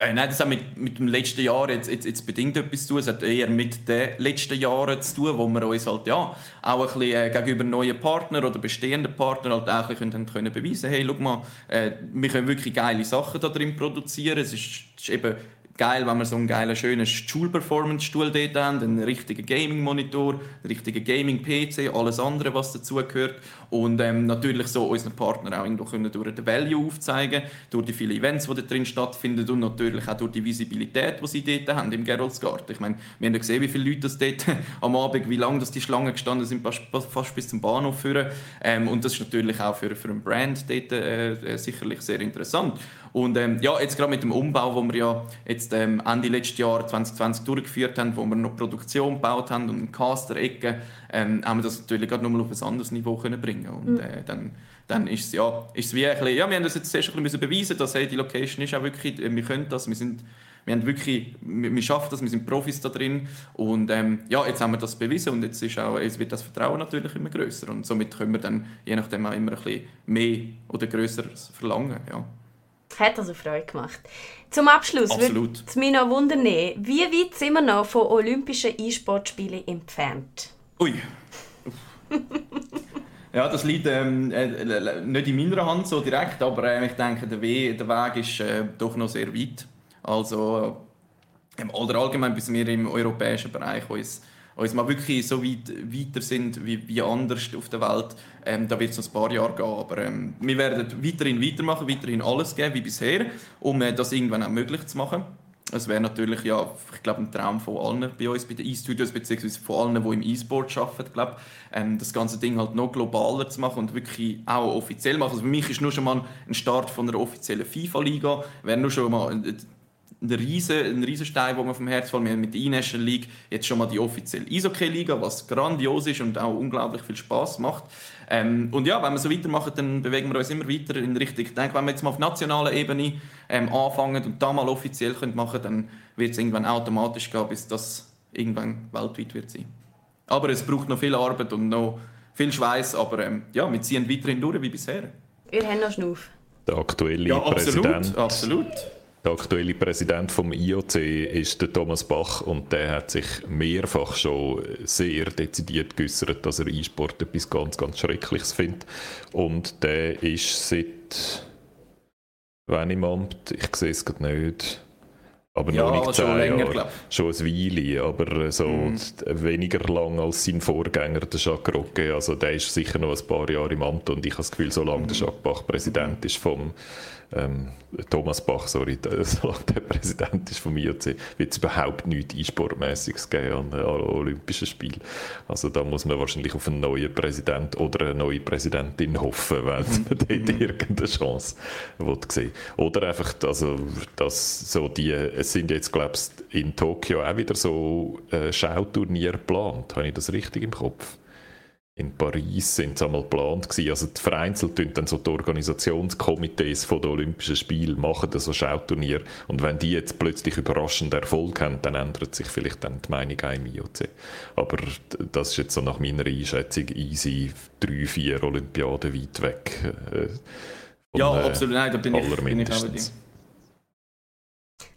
Äh, nein, das hat mit, mit dem letzten Jahr jetzt, jetzt, jetzt bedingt etwas zu tun. Es hat eher mit den letzten Jahren zu tun, wo wir uns halt ja, auch ein bisschen äh, gegenüber neuen Partnern oder bestehenden Partnern halt auch ein können, können beweisen hey, schau mal, äh, wir können wirklich geile Sachen da drin produzieren. Es ist, ist eben geil, wenn wir so einen geilen, schönen Schul-Performance-Stuhl dort haben, einen richtigen Gaming-Monitor, einen richtigen Gaming-PC, alles andere, was dazugehört. Und ähm, natürlich so unseren Partner auch irgendwo können durch den Value aufzeigen, durch die vielen Events, die da drin stattfinden und natürlich auch durch die Visibilität, die sie dort haben im Geroldsgarten. Ich meine, wir haben ja gesehen, wie viele Leute das dort am Abend, wie lange die Schlangen gestanden sind, fast bis zum Bahnhof führen. Ähm, und das ist natürlich auch für, für einen Brand dort äh, äh sicherlich sehr interessant. Und ähm, ja, jetzt gerade mit dem Umbau, wo wir ja jetzt ähm, Ende letzten Jahr 2020 durchgeführt haben, wo wir noch Produktion gebaut haben und eine Caster-Ecke, ähm, haben wir das natürlich gerade nochmal auf ein anderes Niveau können bringen Und mhm. äh, dann, dann ist es ja, ist wie ein bisschen, ja, wir haben das jetzt zuerst ein bisschen beweisen dass hey, die Location ist auch wirklich, äh, wir können das, wir sind wir haben wirklich, wir, wir schaffen das, wir sind Profis da drin und ähm, ja, jetzt haben wir das bewiesen und jetzt, ist auch, jetzt wird das Vertrauen natürlich immer größer und somit können wir dann je nachdem auch immer ein bisschen mehr oder größer verlangen, ja. Hat also Freude gemacht. Zum Abschluss würde es mich noch wundern, wie weit sind wir noch von Olympischen E-Sportspielen entfernt? Ui. ja, das liegt ähm, äh, nicht in meiner Hand so direkt, aber äh, ich denke, der, We der Weg ist äh, doch noch sehr weit. Also, äh, oder allgemein bis wir im europäischen Bereich uns uns mal wirklich so weit weiter sind wie, wie anders auf der Welt, ähm, da wird es noch ein paar Jahre gehen. Aber ähm, wir werden weiterhin weitermachen, weiterhin alles geben wie bisher, um äh, das irgendwann auch möglich zu machen. Es wäre natürlich ja, ich glaube, ein Traum von allen bei uns, bei den E-Studios, beziehungsweise von allen, die im E-Sport arbeiten, glaube ähm, das ganze Ding halt noch globaler zu machen und wirklich auch offiziell machen. Also für mich ist nur schon mal ein Start von einer offiziellen FIFA-Liga, wäre nur schon mal ein riesen, ein riesen Stein, den wir vom Herz fallen. Wir haben mit der E-National League jetzt schon mal die offizielle Eishockey-Liga, was grandios ist und auch unglaublich viel Spaß macht. Ähm, und ja, wenn wir so weitermachen, dann bewegen wir uns immer weiter in Richtung. Ich denke, wenn wir jetzt mal auf nationaler Ebene ähm, anfangen und da mal offiziell können machen dann wird es irgendwann automatisch gehen, bis das irgendwann weltweit wird sein. Aber es braucht noch viel Arbeit und noch viel Schweiß, aber ähm, ja, wir ziehen weiterhin durch wie bisher. Wir haben noch Schnuff. Der aktuelle ja, absolut, Präsident. absolut. Der aktuelle Präsident vom IOC ist der Thomas Bach und der hat sich mehrfach schon sehr dezidiert geäußert, dass er E-Sport etwas ganz, ganz Schreckliches findet. Und der ist seit wann im Amt? Ich sehe es gerade nicht. Aber Ja, noch nicht schon länger, Jahre. Schon ein Weile, aber so Mhm. weniger lang als sein Vorgänger, der Jacques Rocque. Also der ist sicher noch ein paar Jahre im Amt und ich habe das Gefühl, solange Mhm. der Jacques Bach Präsident ist vom ähm, Thomas Bach, sorry, der- Präsident ist vom IOC, wird es überhaupt nichts Einsportmäßiges geben an den Olympischen Spielen. Also da muss man wahrscheinlich auf einen neuen Präsident oder eine neue Präsidentin hoffen, wenn es dort irgendeine Chance will sehen. Oder einfach, also, dass so die, es sind jetzt, glaube ich, in Tokio auch wieder so äh, Schauturniere geplant. Habe ich das richtig im Kopf? In Paris sind sie einmal geplant gewesen. Also die vereinzelt tun dann so die Organisationskomitees von den Olympischen Spielen machen so Schauturnier und wenn die jetzt plötzlich überraschend Erfolg haben, dann ändert sich vielleicht dann die Meinung auch im IOC. Aber das ist jetzt so nach meiner Einschätzung easy drei, vier Olympiaden weit weg. Äh, von, Ja, äh, absolut. Nein, da bin ich, bin ich auch.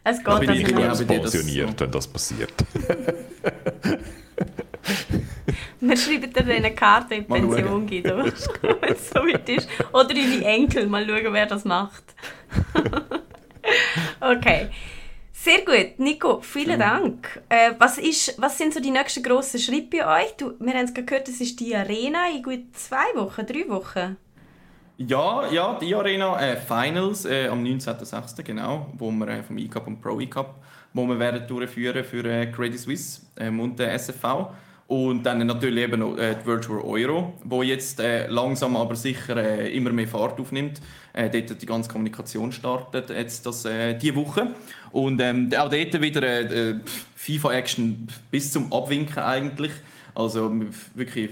Es geht Da bin also ich Ich glaube, dass- pensioniert, wenn das passiert. Wir schreiben dir eine Karte in die Mal Pension, Guido. Wenn es so weit ist. Oder deine Enkel. Mal schauen, wer das macht. okay. Sehr gut. Nico, vielen Dank. Äh, was, ist, was sind so die nächsten grossen Schritte bei euch? Du, wir haben es gehört, das ist die Arena in gut zwei Wochen, drei Wochen. Ja, ja, die Arena äh, Finals äh, am 19.06. genau, wo wir äh, vom E-Cup und Pro E-Cup, wo wir werden durchführen für äh, Credit Suisse ähm, und der SFV. Und dann natürlich eben noch äh, die Virtual Euro, wo jetzt äh, langsam aber sicher äh, immer mehr Fahrt aufnimmt. Äh, dort die ganze Kommunikation startet jetzt das, äh, diese Woche. Und ähm, auch dort wieder äh, äh, FIFA-Action bis zum Abwinken eigentlich. Also wirklich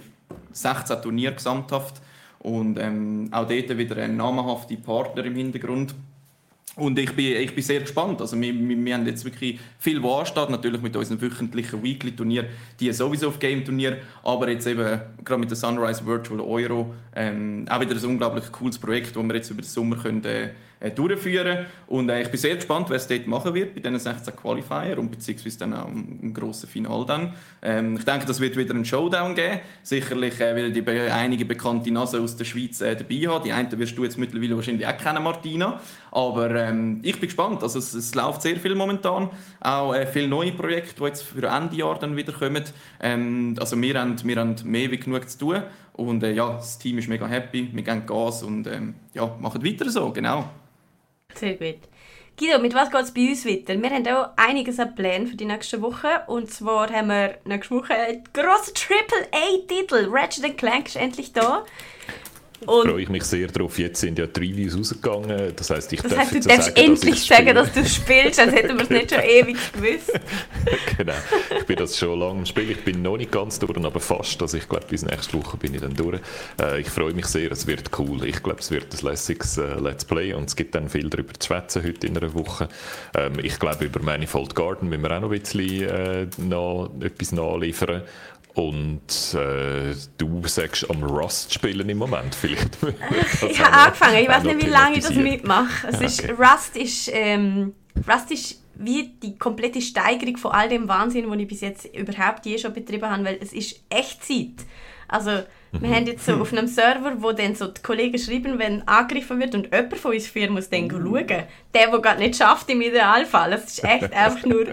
16 Turniere gesamthaft. Und ähm, auch dort wieder ein namhafter Partner im Hintergrund. Und ich bin, ich bin sehr gespannt. Also wir, wir, wir haben jetzt wirklich viel, was ansteht. Natürlich mit unserem wöchentlichen Weekly-Turnier, die sowieso auf Game-Turnier. Aber jetzt eben gerade mit der Sunrise Virtual Euro ähm, auch wieder ein unglaublich cooles Projekt, das wir jetzt über den Sommer können, äh, durchführen Und äh, ich bin sehr gespannt, wer es dort machen wird, bei diesen 16 Qualifier und beziehungsweise dann auch im, im grossen Final dann. Ähm, ich denke, das wird wieder einen Showdown geben. Sicherlich äh, werden die einige bekannte Nasen aus der Schweiz äh, dabei haben. Die einen wirst du jetzt mittlerweile wahrscheinlich auch kennen, Martina. Aber ähm, ich bin gespannt. Also es, es läuft sehr viel momentan. Auch äh, viele neue Projekte, die jetzt für Ende Jahr dann wieder kommen. Ähm, also wir haben, wir haben mehr wie genug zu tun. Und äh, ja, das Team ist mega happy. Wir geben Gas und ähm, ja, machen weiter so, genau. Sehr gut. Guido, mit was geht es bei uns weiter? Wir haben auch einiges an Plänen für die nächste Woche. Und zwar haben wir nächste Woche einen grossen Triple-A-Titel. Ratchet Clank ist endlich da. Und freue ich mich sehr drauf. Jetzt sind ja die Reviews rausgegangen. Das heisst, ich das darf heißt, du jetzt darfst sagen, dass endlich ich sagen, dass du spielst, als hätten wir es nicht schon ewig gewusst. genau. Ich bin das schon lange im Spiel. Ich bin noch nicht ganz durch, aber fast. Also ich glaube, bis nächste Woche bin ich dann durch. Äh, ich freue mich sehr. Es wird cool. Ich glaube, es wird ein lässiges äh, Let's Play und es gibt dann viel darüber zu schwätzen heute in einer Woche. Ähm, ich glaube, über Manifold Garden müssen wir auch noch ein bisschen äh, noch etwas nachliefern. Und äh, du sagst am Rust spielen im Moment vielleicht. Ich habe angefangen, ich weiß nicht, wie lange ich das mitmache. Es Ah, ist, okay. Rust, ist, ähm, Rust ist wie die komplette Steigerung von all dem Wahnsinn, den ich bis jetzt überhaupt je schon betrieben habe, weil es ist Echtzeit. Also, wir haben jetzt so auf einem Server, wo dann so die Kollegen schreiben, wenn angegriffen wird und jemand von uns vier muss dann schauen. Der, der gerade nicht schafft im Idealfall. Es ist echt einfach nur...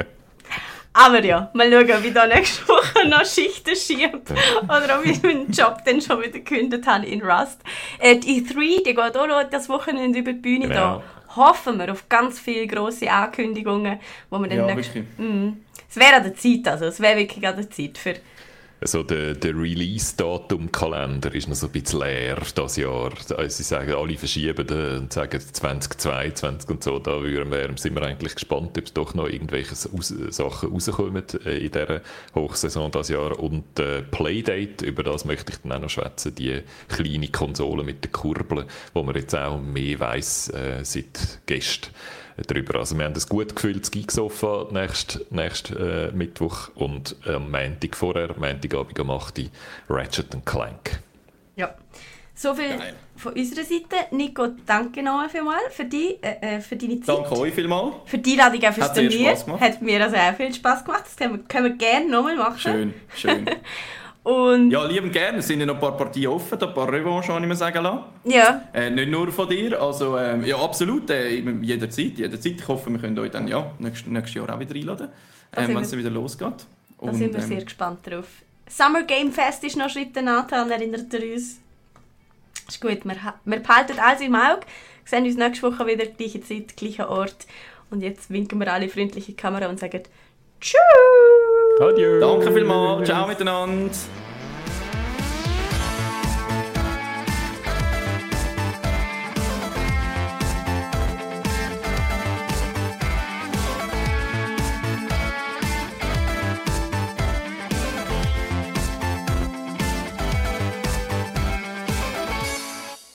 Aber ja, mal schauen, wie da nächste Woche noch Schichten schiebt. Oder ob ich meinen Job dann schon wieder gekündigt habe in Rust. Äh, die E3, die geht auch noch das Wochenende über die Bühne. Genau. Da hoffen wir auf ganz viele grosse Ankündigungen, wo wir dann Ja, nächst- wirklich. Mhm. Es wäre an der Zeit, also es wäre wirklich an der Zeit für... Also der, der Release-Datum-Kalender ist noch so ein bisschen leer das Jahr. Also sie sagen, alle verschieben den und sagen 2022 und so. Da wir, sind wir eigentlich gespannt, ob es doch noch irgendwelche Sachen rauskommen äh, in dieser Hochsaison das Jahr. Und äh, Playdate, über das möchte ich dann auch noch schwätzen, die kleine Konsole mit den Kurbeln, wo man jetzt auch mehr weiss äh, seit gestern darüber. Also wir haben ein gut gefülltes Geeksofa nächsten nächst, äh, Mittwoch und am Montag vorher, Montagabend um 8 Uhr, Ratchet Clank. Ja. So viel Geil. von unserer Seite. Nico, danke nochmal vielmals für, die, äh, äh, für deine Zeit. Danke euch vielmals. Für die Einladung auch fürs Turnier. Hat mir also auch viel Spass gemacht. Das können wir, können wir gerne nochmal machen. Schön, schön. Und Ja, lieben gerne. Es sind ja noch ein paar Partien offen, ein paar Revanchen, habe ich mir sagen lassen. ja, Äh, nicht nur von dir, also ähm, ja, absolut, äh, jederzeit, jederzeit. Ich hoffe, wir können euch dann ja, nächstes, nächstes Jahr auch wieder einladen, Da sind wenn es wieder losgeht. da Und, sind wir ähm, sehr gespannt drauf. Summer Game Fest ist noch Schritte Nathan, erinnert er uns. Ist gut, wir, wir behalten alles im Auge. Wir sehen uns nächste Woche wieder, gleiche Zeit, gleicher Ort. Und jetzt winken wir alle freundliche Kamera und sagen Tschüss! Adieu. Danke vielmals, ciao miteinander.